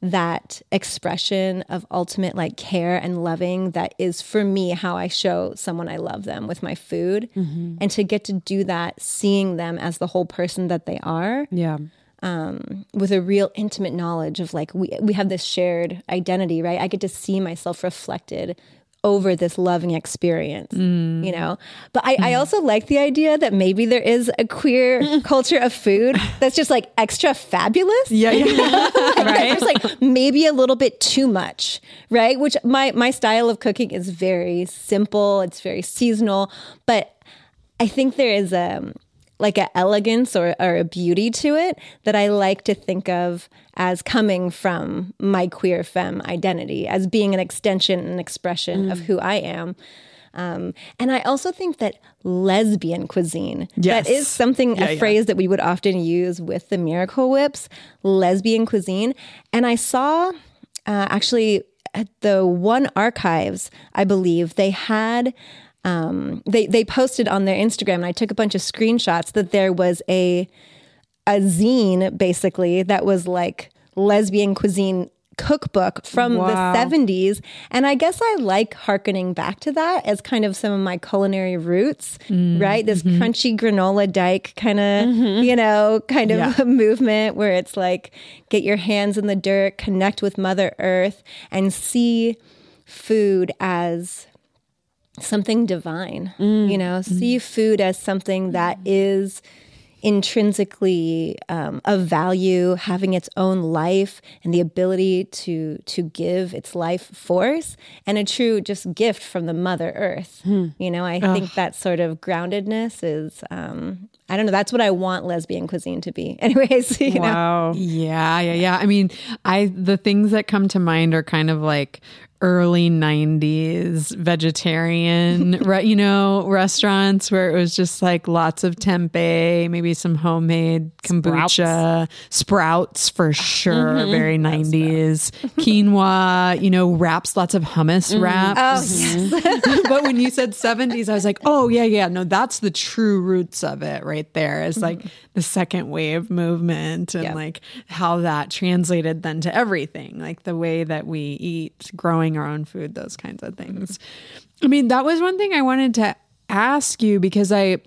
that expression of ultimate like care and loving that is for me how I show someone I love them with my food mm-hmm. and to get to do that seeing them as the whole person that they are. Yeah. Um, with a real intimate knowledge of like we we have this shared identity, right? I get to see myself reflected over this loving experience, mm. you know? But I, mm. I, also like the idea that maybe there is a queer culture of food that's just like extra fabulous. Yeah. yeah. right. There's like maybe a little bit too much, right? Which my, my style of cooking is very simple, it's very seasonal, but I think there is a, like an elegance or, or a beauty to it that I like to think of as coming from my queer femme identity, as being an extension and expression mm. of who I am. Um, and I also think that lesbian cuisine, yes. that is something, yeah, a yeah. phrase that we would often use with the Miracle Whips, lesbian cuisine. And I saw uh, actually at the One Archives, I believe, they had um, they they posted on their Instagram, and I took a bunch of screenshots that there was a a zine basically that was like lesbian cuisine cookbook from wow. the 70s and i guess i like harkening back to that as kind of some of my culinary roots mm, right this mm-hmm. crunchy granola dyke kind of mm-hmm. you know kind of yeah. movement where it's like get your hands in the dirt connect with mother earth and see food as something divine, mm. you know, mm. see food as something that is intrinsically um, of value, having its own life and the ability to to give its life force, and a true just gift from the Mother Earth. Hmm. You know, I think that sort of groundedness is. Um, I don't know. That's what I want lesbian cuisine to be. Anyways, wow. Know? Yeah, yeah, yeah. I mean, I the things that come to mind are kind of like early 90s vegetarian re- you know restaurants where it was just like lots of tempeh maybe some homemade kombucha sprouts, sprouts for sure mm-hmm. very 90s quinoa you know wraps lots of hummus mm-hmm. wraps oh, yes. but when you said 70s i was like oh yeah yeah no that's the true roots of it right there is like mm-hmm. the second wave movement and yep. like how that translated then to everything like the way that we eat growing growing our own food, those kinds of things. I mean, that was one thing I wanted to ask you because I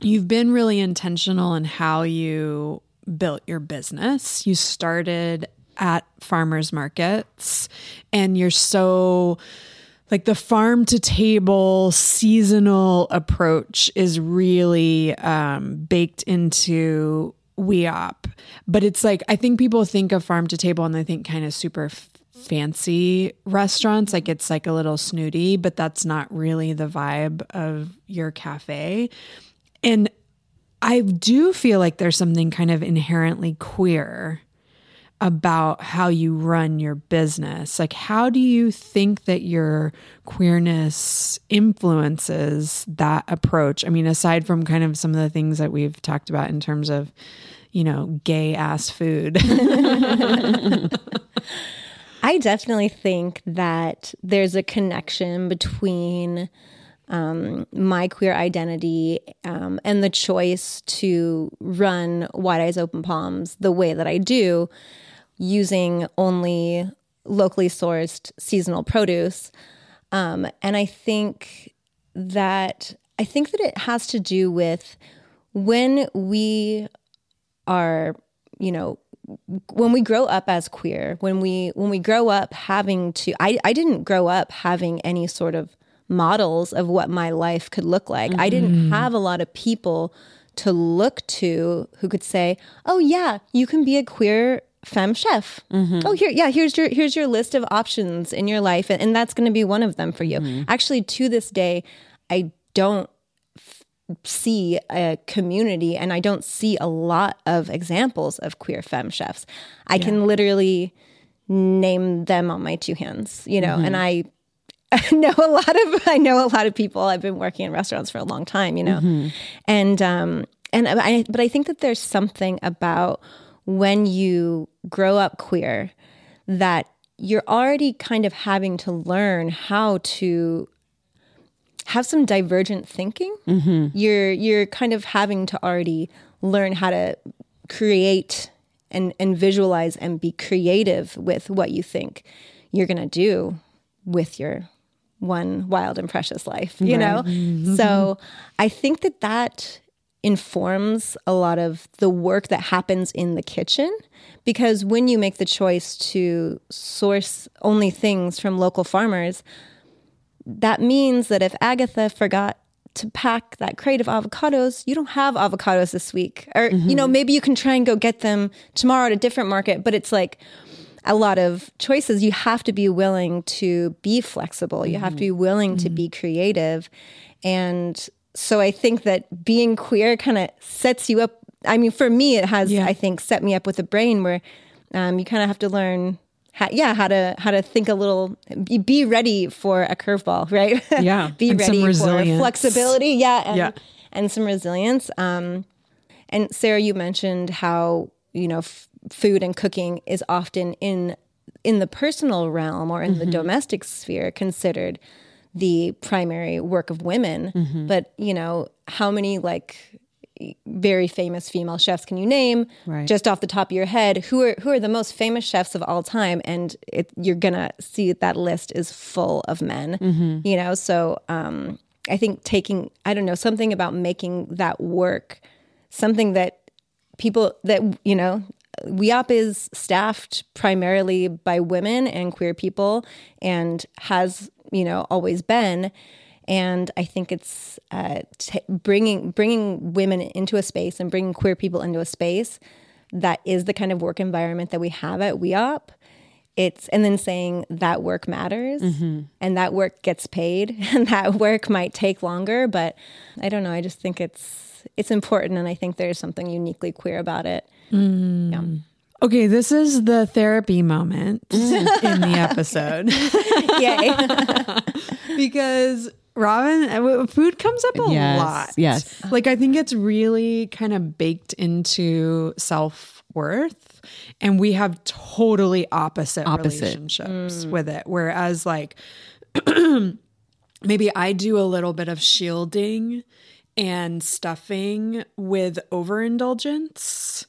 you've been really intentional in how you built your business. You started at farmers markets and you're so like the farm to table seasonal approach is really um, baked into WeOp. But it's like, I think people think of farm to table and they think kind of super fancy restaurants. Like it's like a little snooty, but that's not really the vibe of your cafe. And I do feel like there's something kind of inherently queer about how you run your business. Like, how do you think that your queerness influences that approach? I mean, aside from kind of some of the things that we've talked about in terms of, you know, gay ass food. I definitely think that there's a connection between um, my queer identity um, and the choice to run Wide Eyes Open Palms the way that I do, using only locally sourced seasonal produce. Um, and I think that I think that it has to do with when we are, you know, when we grow up as queer, when we when we grow up having to I I didn't grow up having any sort of models of what my life could look like. I didn't mm-hmm. have a lot of people to look to who could say, "Oh yeah, you can be a queer femme chef. Mm-hmm. Oh here, yeah, here's your here's your list of options in your life, and, and that's going to be one of them for you." Mm-hmm. Actually, to this day, I don't see a community, and I don't see a lot of examples of queer femme chefs. I can literally name them on my two hands, you know, and I I know a lot of I know a lot of people. I've been working in restaurants for a long time, you know, and um, and I but I think that there's something about when you grow up queer that you're already kind of having to learn how to have some divergent thinking. Mm-hmm. You're you're kind of having to already learn how to create and and visualize and be creative with what you think you're going to do with your one wild and precious life, you know? Mm-hmm. So I think that that informs a lot of the work that happens in the kitchen because when you make the choice to source only things from local farmers, that means that if Agatha forgot to pack that crate of avocados, you don't have avocados this week. Or, you know, mm-hmm. maybe you can try and go get them tomorrow at a different market, but it's like a lot of choices. You have to be willing to be flexible, you have to be mm-hmm. willing to mm-hmm. be creative. And so I think that being queer kind of sets you up. I mean, for me, it has, Yeah. I think, set me up with a brain where um, you kind of have to learn. How, yeah, how to how to think a little, be, be ready for a curveball, right? Yeah, be ready for flexibility, yeah, and, Yeah. and some resilience. Um, and Sarah, you mentioned how you know f- food and cooking is often in in the personal realm or in the domestic sphere considered the primary work of women. But you know, how many like very famous female chefs. Can you name Right. just off the top of your head who are who are the most famous chefs of all time? And it, you're gonna see that list is full of men you know? So um i think taking i don't know something about making that work something that people that you know WEOP is staffed primarily by women and queer people and has you know always been and I think it's uh, t- bringing bringing women into a space and bringing queer people into a space that is the kind of work environment that we have at WEOP. It's and then saying that work matters and that work gets paid and that work might take longer, but I don't know. I just think it's it's important and I think there's something uniquely queer about it. Yeah. Okay, this is the therapy moment in the episode Yay. because Robin, uh, food comes up a Yes, lot. yes. Like, I think it's really kind of baked into self worth. And we have totally opposite, Opposite. relationships with it. Whereas, like, maybe I do a little bit of shielding and stuffing with overindulgence.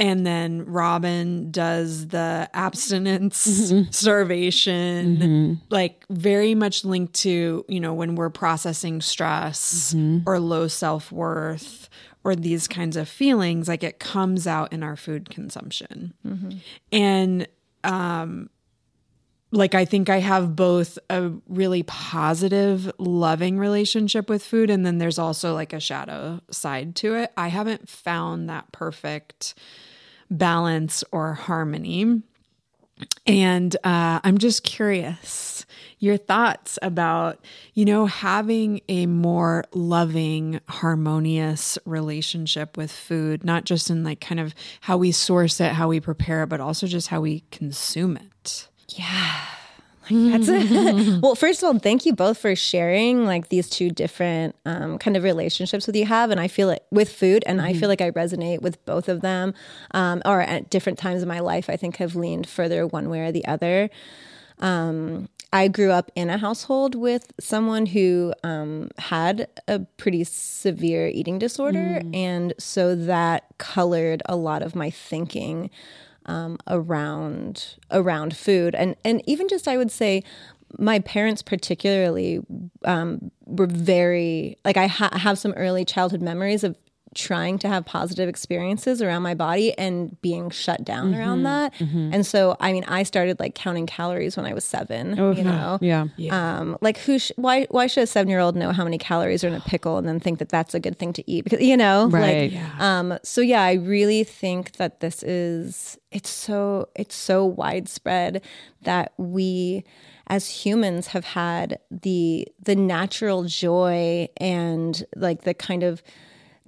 And then Robin does the abstinence, mm-hmm. starvation, mm-hmm. like very much linked to, you know, when we're processing stress mm-hmm. or low self worth or these kinds of feelings, like it comes out in our food consumption. And um, like I think I have both a really positive, loving relationship with food, and then there's also like a shadow side to it. I haven't found that perfect balance or harmony. And uh, I'm just curious your thoughts about, you know, having a more loving, harmonious relationship with food, not just in like kind of how we source it, how we prepare it, but also just how we consume it. That's it. well, first of all, thank you both for sharing like these two different um, kind of relationships with you have, and I feel it with food, and I feel like I resonate with both of them, um, or at different times in my life, I think have leaned further one way or the other. Um, I grew up in a household with someone who um, had a pretty severe eating disorder, and so that colored a lot of my thinking um, around around food, and and even just I would say my parents particularly um, were very like I ha- have some early childhood memories of trying to have positive experiences around my body and being shut down around that. And so, I mean, I started like counting calories when I was seven, you know? Yeah. Um, like who, sh- why, why should a seven year old know how many calories are in a pickle and then think that that's a good thing to eat? Because, you know, Right. like, um, so yeah, I really think that this is, it's so, it's so widespread that we, as humans have had the the natural joy and like the kind of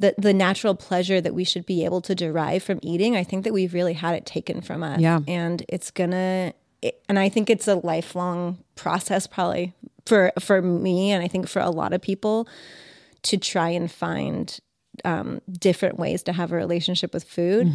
the the natural pleasure that we should be able to derive from eating i think that we've really had it taken from us. Yeah. and it's gonna it, and i think it's a lifelong process probably for for me and i think for a lot of people to try and find um, different ways to have a relationship with food.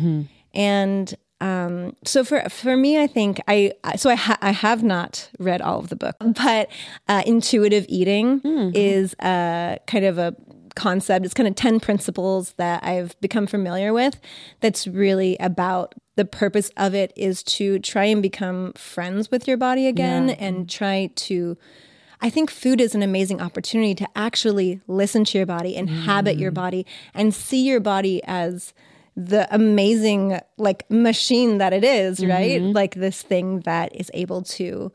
And um, so for for me, I think I so I ha- I have not read all of the book, but uh, intuitive eating is uh, kind of a concept. It's kind of ten principles that I've become familiar with. That's really about the purpose of it is to try and become friends with your body again and try to I think food is an amazing opportunity to actually listen to your body, inhabit your mm. body, and see your body as the amazing like machine that it is, right? Mm-hmm. Like this thing that is able to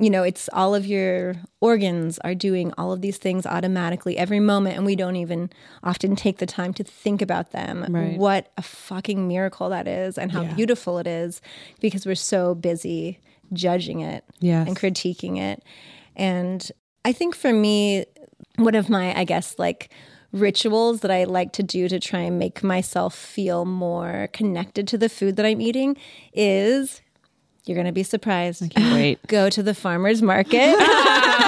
you know, it's all of your organs are doing all of these things automatically every moment, and we don't even often take the time to think about them. Right. What a fucking miracle that is, and how beautiful it is because we're so busy judging it Yes. and critiquing it. And I think for me, one of my, I guess, like rituals that I like to do to try and make myself feel more connected to the food that I'm eating is you're going to be surprised. Can't wait. Go to the farmer's market.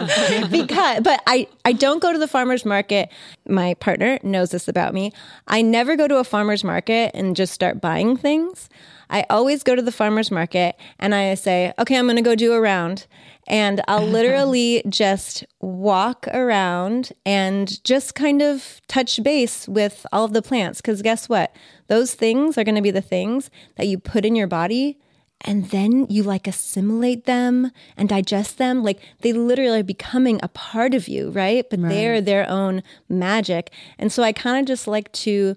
because but I I don't go to the farmer's market. My partner knows this about me. I never go to a farmer's market and just start buying things. I always go to the farmer's market and I say, "Okay, I'm going to go do a round." And I'll literally just walk around and just kind of touch base with all of the plants cuz guess what? Those things are going to be the things that you put in your body and then you like assimilate them and digest them like they literally are becoming a part of you right? But they're their own magic. And so i kind of just like to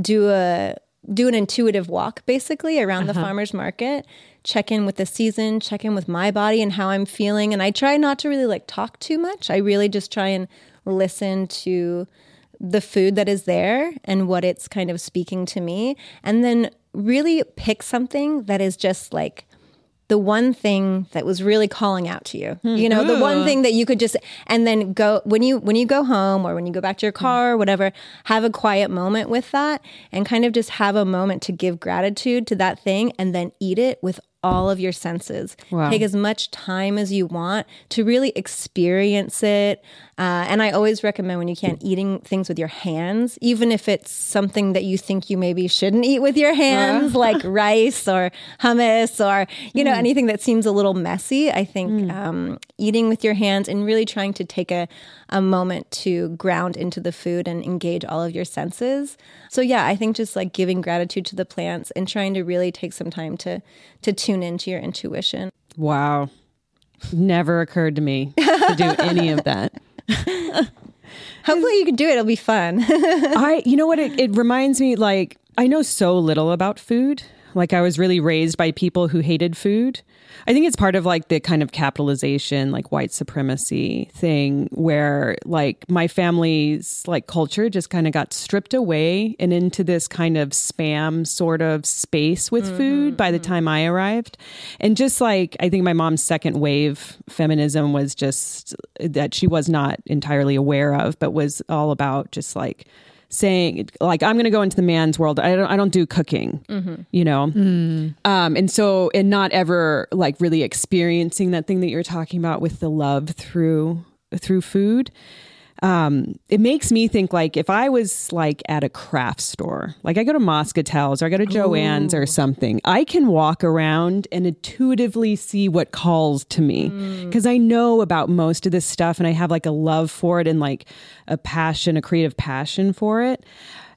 do a do an intuitive walk basically around the uh-huh. farmers market check in with the season check in with my body and how i'm feeling. And i try not to really like talk too much. I really just try and listen to the food that is there and what it's kind of speaking to me. And then really pick something that is just like the one thing that was really calling out to you. Hmm. You know the one thing that you could just and then go when you when you go home or when you go back to your hmm. car or whatever have a quiet moment with that and kind of just have a moment to give gratitude to that thing and then eat it with all of your senses. Wow. take as much time as you want to really experience it. Uh, and i always recommend when you can eating things with your hands even if it's something that you think you maybe shouldn't eat with your hands like rice or hummus or you know anything that seems a little messy i think um, eating with your hands and really trying to take a, a moment to ground into the food and engage all of your senses so yeah i think just like giving gratitude to the plants and trying to really take some time to to tune into your intuition Wow. Never occurred to me to do any of that. hopefully you can do it it'll be fun I, you know what? It, it reminds me like I know so little about food. Like I was really raised by people who hated food. I think it's part of like the kind of capitalization, like white supremacy thing where like my family's like culture just kind of got stripped away and into this kind of spam sort of space with mm-hmm, food by the mm-hmm. time I arrived. And just like I think my mom's second wave feminism was just that she was not entirely aware of, but was all about just like saying like I'm going to go into the man's world. I don't I don't do cooking, you know. Um and so and not ever like really experiencing that thing that you're talking about with the love through through food. Um it makes me think like if I was like at a craft store, like I go to Moscatel's or I go to Joann's or something, I can walk around and intuitively see what calls to me because I know about most of this stuff and I have like a love for it and like a passion, a creative passion for it.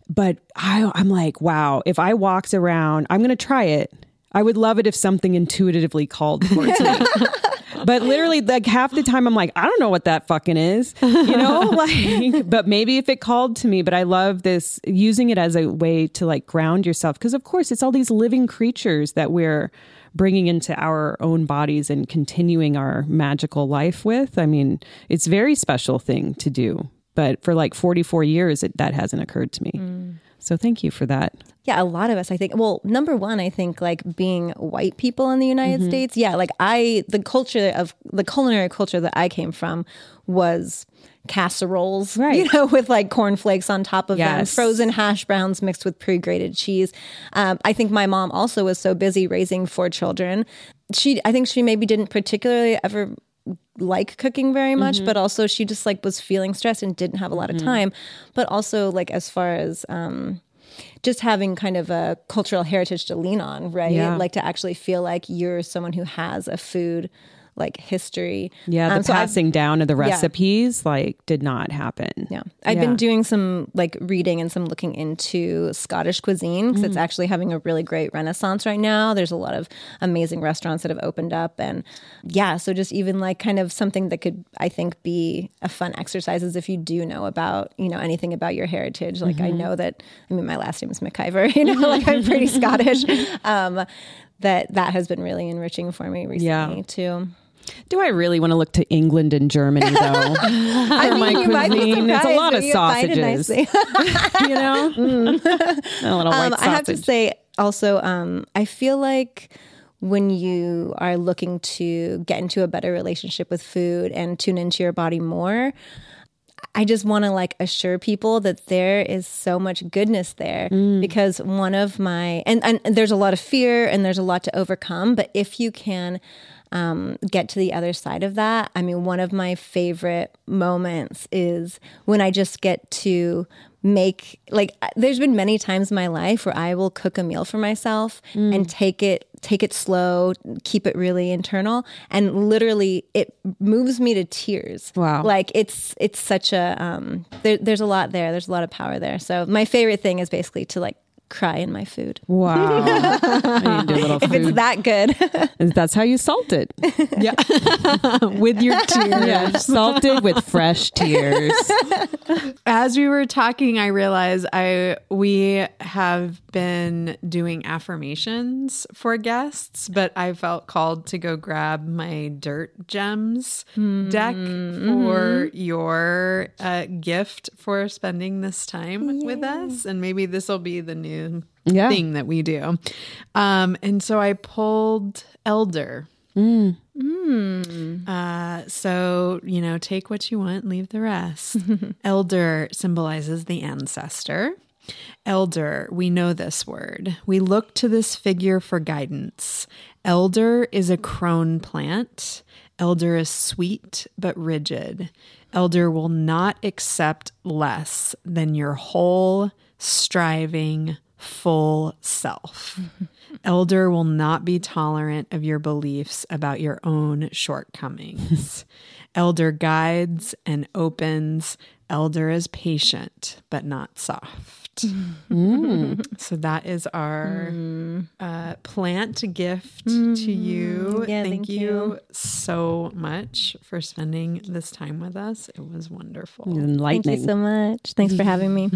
But I, I'm like, wow, if I walked around, I'm going to try it. I would love it if something intuitively called towards me. but literally, like half the time, I'm like, I don't know what that fucking is, you know. like, but maybe if it called to me. But I love this using it as a way to like ground yourself because, of course, it's all these living creatures that we're bringing into our own bodies and continuing our magical life with. I mean, it's a very special thing to do. But for like 44 years, it, that hasn't occurred to me. Mm. So thank you for that. Yeah, a lot of us, I think. Well, number one, I think like being white people in the United mm-hmm. States. Yeah, like I, the culture of the culinary culture that I came from was casseroles, right. you know, with like cornflakes on top of yes. them, frozen hash browns mixed with pre grated cheese. Um, I think my mom also was so busy raising four children. She, I think she maybe didn't particularly ever like cooking very much mm-hmm. but also she just like was feeling stressed and didn't have a lot of mm-hmm. time but also like as far as um just having kind of a cultural heritage to lean on right yeah. like to actually feel like you're someone who has a food like history. Yeah, the um, so passing I've, down of the recipes yeah. like did not happen. Yeah. I've yeah. been doing some like reading and some looking into Scottish cuisine because mm. it's actually having a really great renaissance right now. There's a lot of amazing restaurants that have opened up and yeah, so just even like kind of something that could I think be a fun exercise is if you do know about, you know, anything about your heritage. Like mm-hmm. I know that I mean my last name is McIver, you know, like I'm pretty Scottish. Um, that that has been really enriching for me recently yeah. too. Do I really want to look to England and Germany though? I mean, my cuisine, it's a lot of sausages. you know, mm. a little white um, I have to say, also, um, I feel like when you are looking to get into a better relationship with food and tune into your body more. I just want to like assure people that there is so much goodness there mm. because one of my and, and there's a lot of fear and there's a lot to overcome but if you can um, get to the other side of that. I mean, one of my favorite moments is when I just get to make like there's been many times in my life where I will cook a meal for myself mm. and take it take it slow, keep it really internal and literally it moves me to tears. Wow. Like it's it's such a um there, there's a lot there. There's a lot of power there. So my favorite thing is basically to like cry in my food. Wow. if it's that good. That's how you salt it. Yeah. with your tears. Yeah, salt it with fresh tears. As we were talking, I realized I we have been doing affirmations for guests, but I felt called to go grab my dirt gems mm-hmm. deck for mm-hmm. your uh, gift for spending this time Yay. with us. And maybe this will be the new yeah. thing that we do. Um, and so I pulled Elder. Mm. Mm. Uh, so, you know, take what you want, leave the rest. Elder symbolizes the ancestor. Elder, we know this word. We look to this figure for guidance. Elder is a crone plant. Elder is sweet but rigid. Elder will not accept less than your whole, striving, full self. Elder will not be tolerant of your beliefs about your own shortcomings. Elder guides and opens. Elder is patient, but not soft. Mm. So that is our mm. uh, plant gift mm. to you. Yeah, thank, thank you, you, so much for spending this time with us. It was wonderful. Enlightening. Thank you so much. Thanks for having me.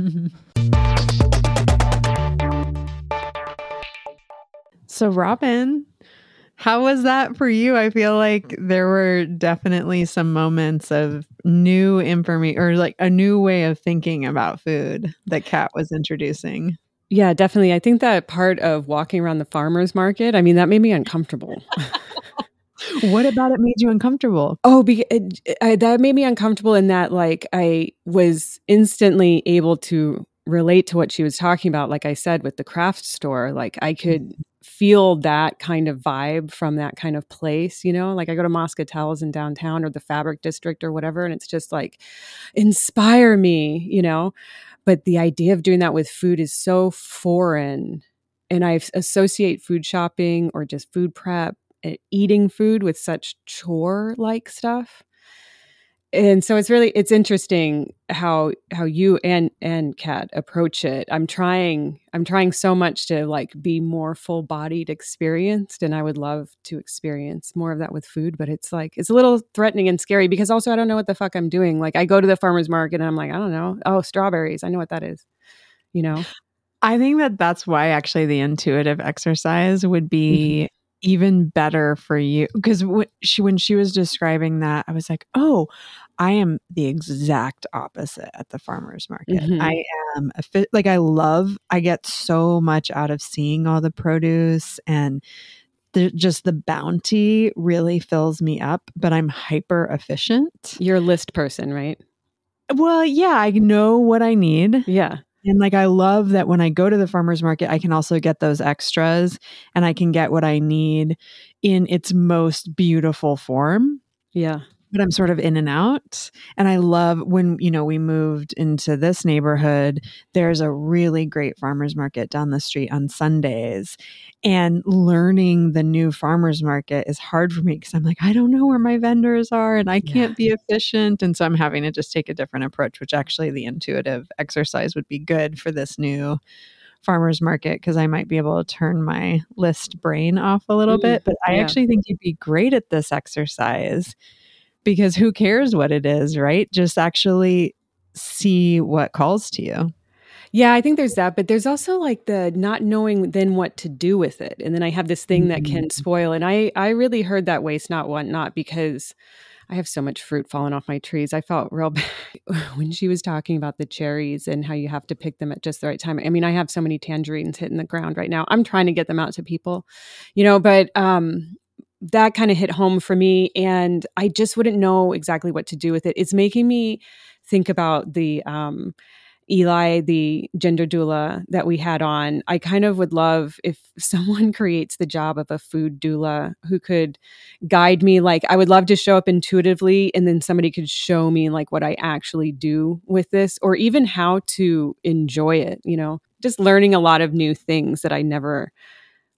So, Robin, how was that for you? I feel like there were definitely some moments of new information or like a new way of thinking about food that Kat was introducing. Yeah, definitely. I think that part of walking around the farmer's market, I mean, that made me uncomfortable. what about it made you uncomfortable? Oh, be, it, I, that made me uncomfortable in that, like, I was instantly able to relate to what she was talking about. Like I said, with the craft store, like I could mm-hmm. Feel that kind of vibe from that kind of place, you know? Like I go to Moscatel's in downtown or the Fabric District or whatever, and it's just like, inspire me, you know? But the idea of doing that with food is so foreign. And I associate food shopping or just food prep, eh, eating food with such chore like stuff. And so it's really it's interesting how how you and and kat approach it. I'm trying i'm trying so much to like be more full bodied experienced and i would love to experience more of that with food but it's like it's a little threatening and scary because also i don't know what the fuck i'm doing. Like i go to the farmers market and i'm like i don't know. Oh strawberries. I know what that is. You know? I think that that's why actually the intuitive exercise would be mm-hmm even better for you because when she when she was describing that i was like oh i am the exact opposite at the farmers market. Mm-hmm. i am a fit like i love i get so much out of seeing all the produce and the, just the bounty really fills me up but i'm hyper efficient you're a list person right? Well yeah i know what i need. Yeah and like I love that when I go to the farmers market, I can also get those extras and I can get what I need in its most beautiful form. Yeah but I'm sort of in and out. And I love when, you know, we moved into this neighborhood, there's a really great farmers market down the street on Sundays. And learning the new farmers market is hard for me because I'm like, I don't know where my vendors are and I can't yeah. be efficient. And so I'm having to just take a different approach, which actually the intuitive exercise would be good for this new farmers market because I might be able to turn my list brain off a little mm, bit. But I yeah. actually think you'd be great at this exercise because who cares what it is, right? Just actually see what calls to you. Yeah, I think there's that, but there's also like the not knowing then what to do with it. And then I have this thing mm-hmm. that can mm-hmm. spoil. And I I really heard that waste not want not because I have so much fruit falling off my trees. I felt real bad when she was talking about the cherries and how you have to pick them at just the right time. I mean, I have so many tangerines hitting the ground right now. I'm trying to get them out to people, you know, but um that kind of hit home for me and i just wouldn't know exactly what to do with it. It's making me think about the um, eli the gender doula that we had on. I kind of would love if someone creates the job of a food doula who could guide me like i would love to show up intuitively and then somebody could show me like what i actually do with this or even how to enjoy it you know? Just learning a lot of new things that i never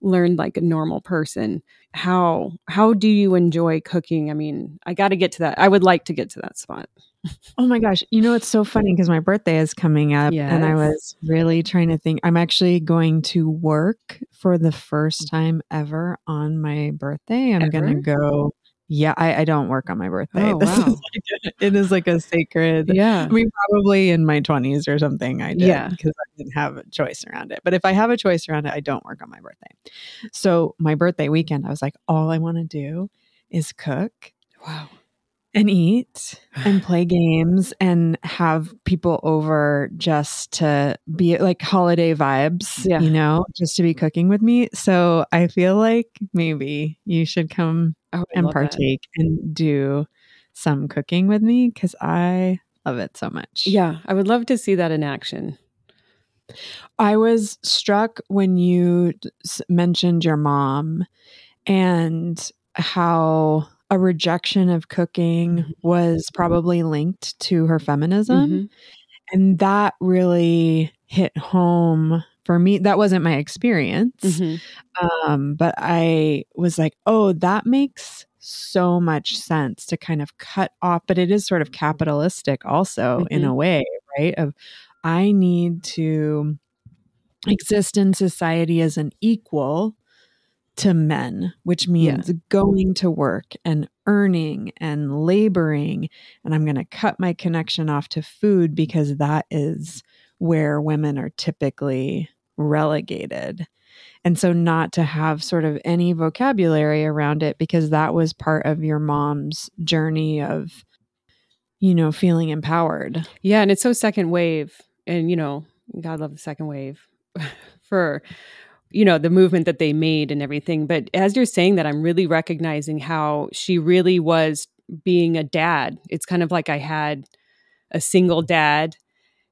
learned like a normal person how how do you enjoy cooking? I mean i got to get to that i would like to get to that spot. Oh my gosh you know it's so funny because my birthday is coming up yes. and i was really trying to think i'm actually going to work for the first mm. time ever on my birthday. I'm gonna go yeah, I, I, don't work on my birthday. Oh, wow. is like a, it is like a sacred. Yeah. I mean, probably in my 20s or something, I did yeah. because I didn't have a choice around it. But if I have a choice around it, I don't work on my birthday. So my birthday weekend, I was like, all I want to do is cook. Wow and eat and play games and have people over just to be like holiday vibes, yeah. you know, just to be cooking with me. So I feel like maybe you should come and partake that. and do some cooking with me because I love it so much. Yeah, I would love to see that in action. I was struck when you mentioned your mom and how a rejection of cooking mm-hmm. was probably linked to her feminism. Mm-hmm. And that really hit home for me. That wasn't my experience. Mm-hmm. Um, but I was like, oh, that makes so much sense to kind of cut off. But it is sort of capitalistic also in a mm-hmm. way, right? Of I need to exist in society as an equal to men, which means yeah. going to work and earning and laboring. And I'm going to cut my connection off to food because that is where women are typically relegated. And so, not to have sort of any vocabulary around it because that was part of your mom's journey of, you know, feeling empowered. Yeah. And it's so second wave. And, you know, God love the second wave for you know the movement that they made and everything but as you're saying that i'm really recognizing how she really was being a dad it's kind of like i had a single dad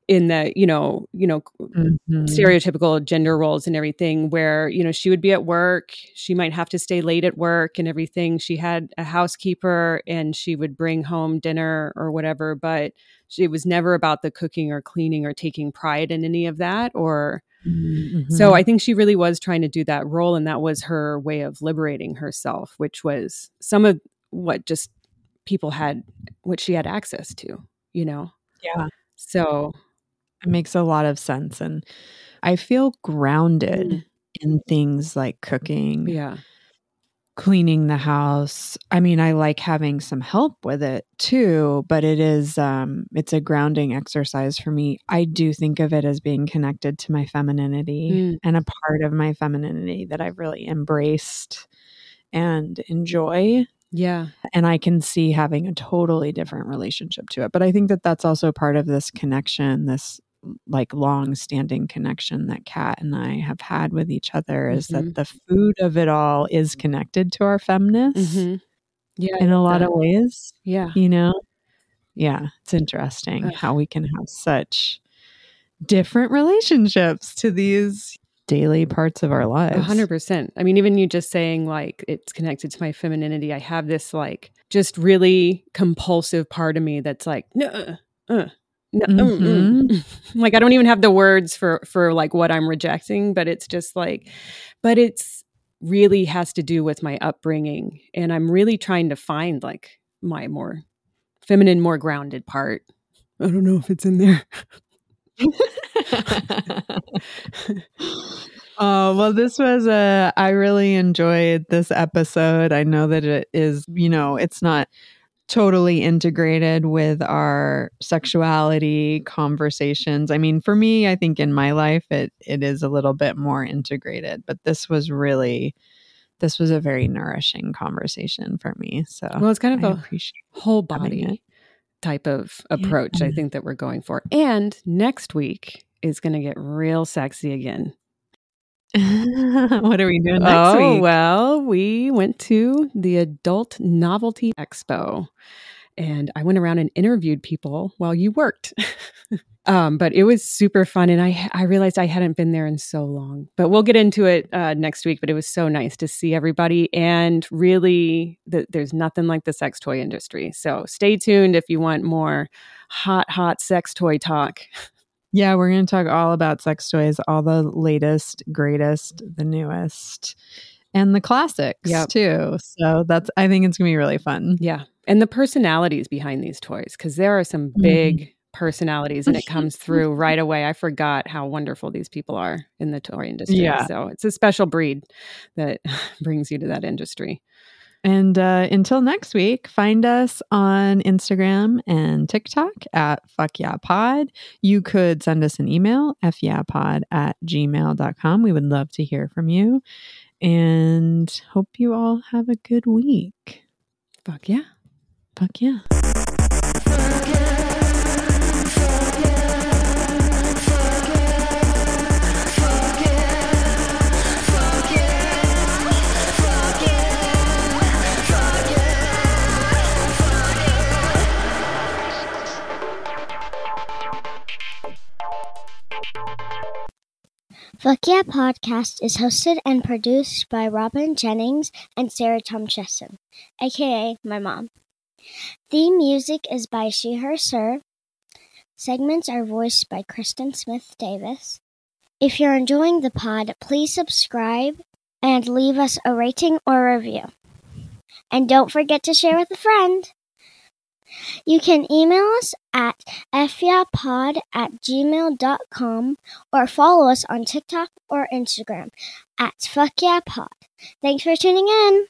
in the you know you know mm-hmm. stereotypical gender roles and everything where you know she would be at work she might have to stay late at work and everything she had a housekeeper and she would bring home dinner or whatever but it was never about the cooking or cleaning or taking pride in any of that or Mm-hmm. So I think she really was trying to do that role, and that was her way of liberating herself, which was some of what just people had what she had access to, you know? Yeah. So It makes a lot of sense. And I feel grounded Mm. in things like cooking, yeah. cleaning the house. I mean, I like having some help with it too, but it is um it's a grounding exercise for me. I do think of it as being connected to my femininity Mm. and a part of my femininity that I've really embraced and enjoy Yeah. and I can see having a totally different relationship to it. But I think that that's also part of this connection, this like long standing connection that Kat and I have had with each other is Mhm. that the food of it all is connected to our feminist Mhm. Yeah. In a lot that. of ways, Yeah. you know? Yeah, it's interesting how we can have such different relationships to these daily parts of our lives. Hundred percent. I mean, even you just saying like it's connected to my femininity. I have this like just really compulsive part of me that's like, no, uh, mm, mm." like I don't even have the words for for like what I'm rejecting, but it's just like, but it's really has to do with my upbringing, and I'm really trying to find like my more feminine, more grounded part. I don't know if it's in there. Oh, well, this was a, I really enjoyed this episode. I know that it is, you know, it's not totally integrated with our sexuality conversations. I mean, for me, I think in my life, it, it is a little bit more integrated, but this was really, this was a very nourishing conversation for me. So Well, it's kind of a whole body type of approach I think that we're going for. And next week is going to get real sexy again. what are we doing next oh, week? well, we went to the Adult Novelty Expo and I went around and interviewed people while you worked. um, but it was super fun. And I, I realized I hadn't been there in so long. But we'll get into it uh, next week. But it was so nice to see everybody. And really, th- there's nothing like the sex toy industry. So stay tuned if you want more hot, hot sex toy talk. Yeah, we're going to talk all about sex toys, all the latest, greatest, the newest, and the classics Yep. too. So that's, I think it's going to be really fun. Yeah. And the personalities behind these toys, because there are some Mhm. big personalities and it comes through right away. I forgot how wonderful these people are in the toy industry. Yeah. So it's a special breed that brings you to that industry. And uh, until next week, find us on Instagram and TikTok at Fuck Yeah Pod. You could send us an email, fyeahpod at gmail.com. We would love to hear from you and hope you all have a good week. Fuck yeah. Fuck yeah. Fuck Yeah Podcast is hosted and produced by Robin Jennings and Sarah Tom Chesson, aka my mom. Theme music is by She Her Sir. Segments are voiced by Kristen Smith Davis. If you're enjoying the pod, please subscribe and leave us a rating or review. And don't forget to share with a friend. You can email us at fyeahpod at gmail.com or follow us on TikTok or Instagram at fuckyeahpod. Thanks for tuning in.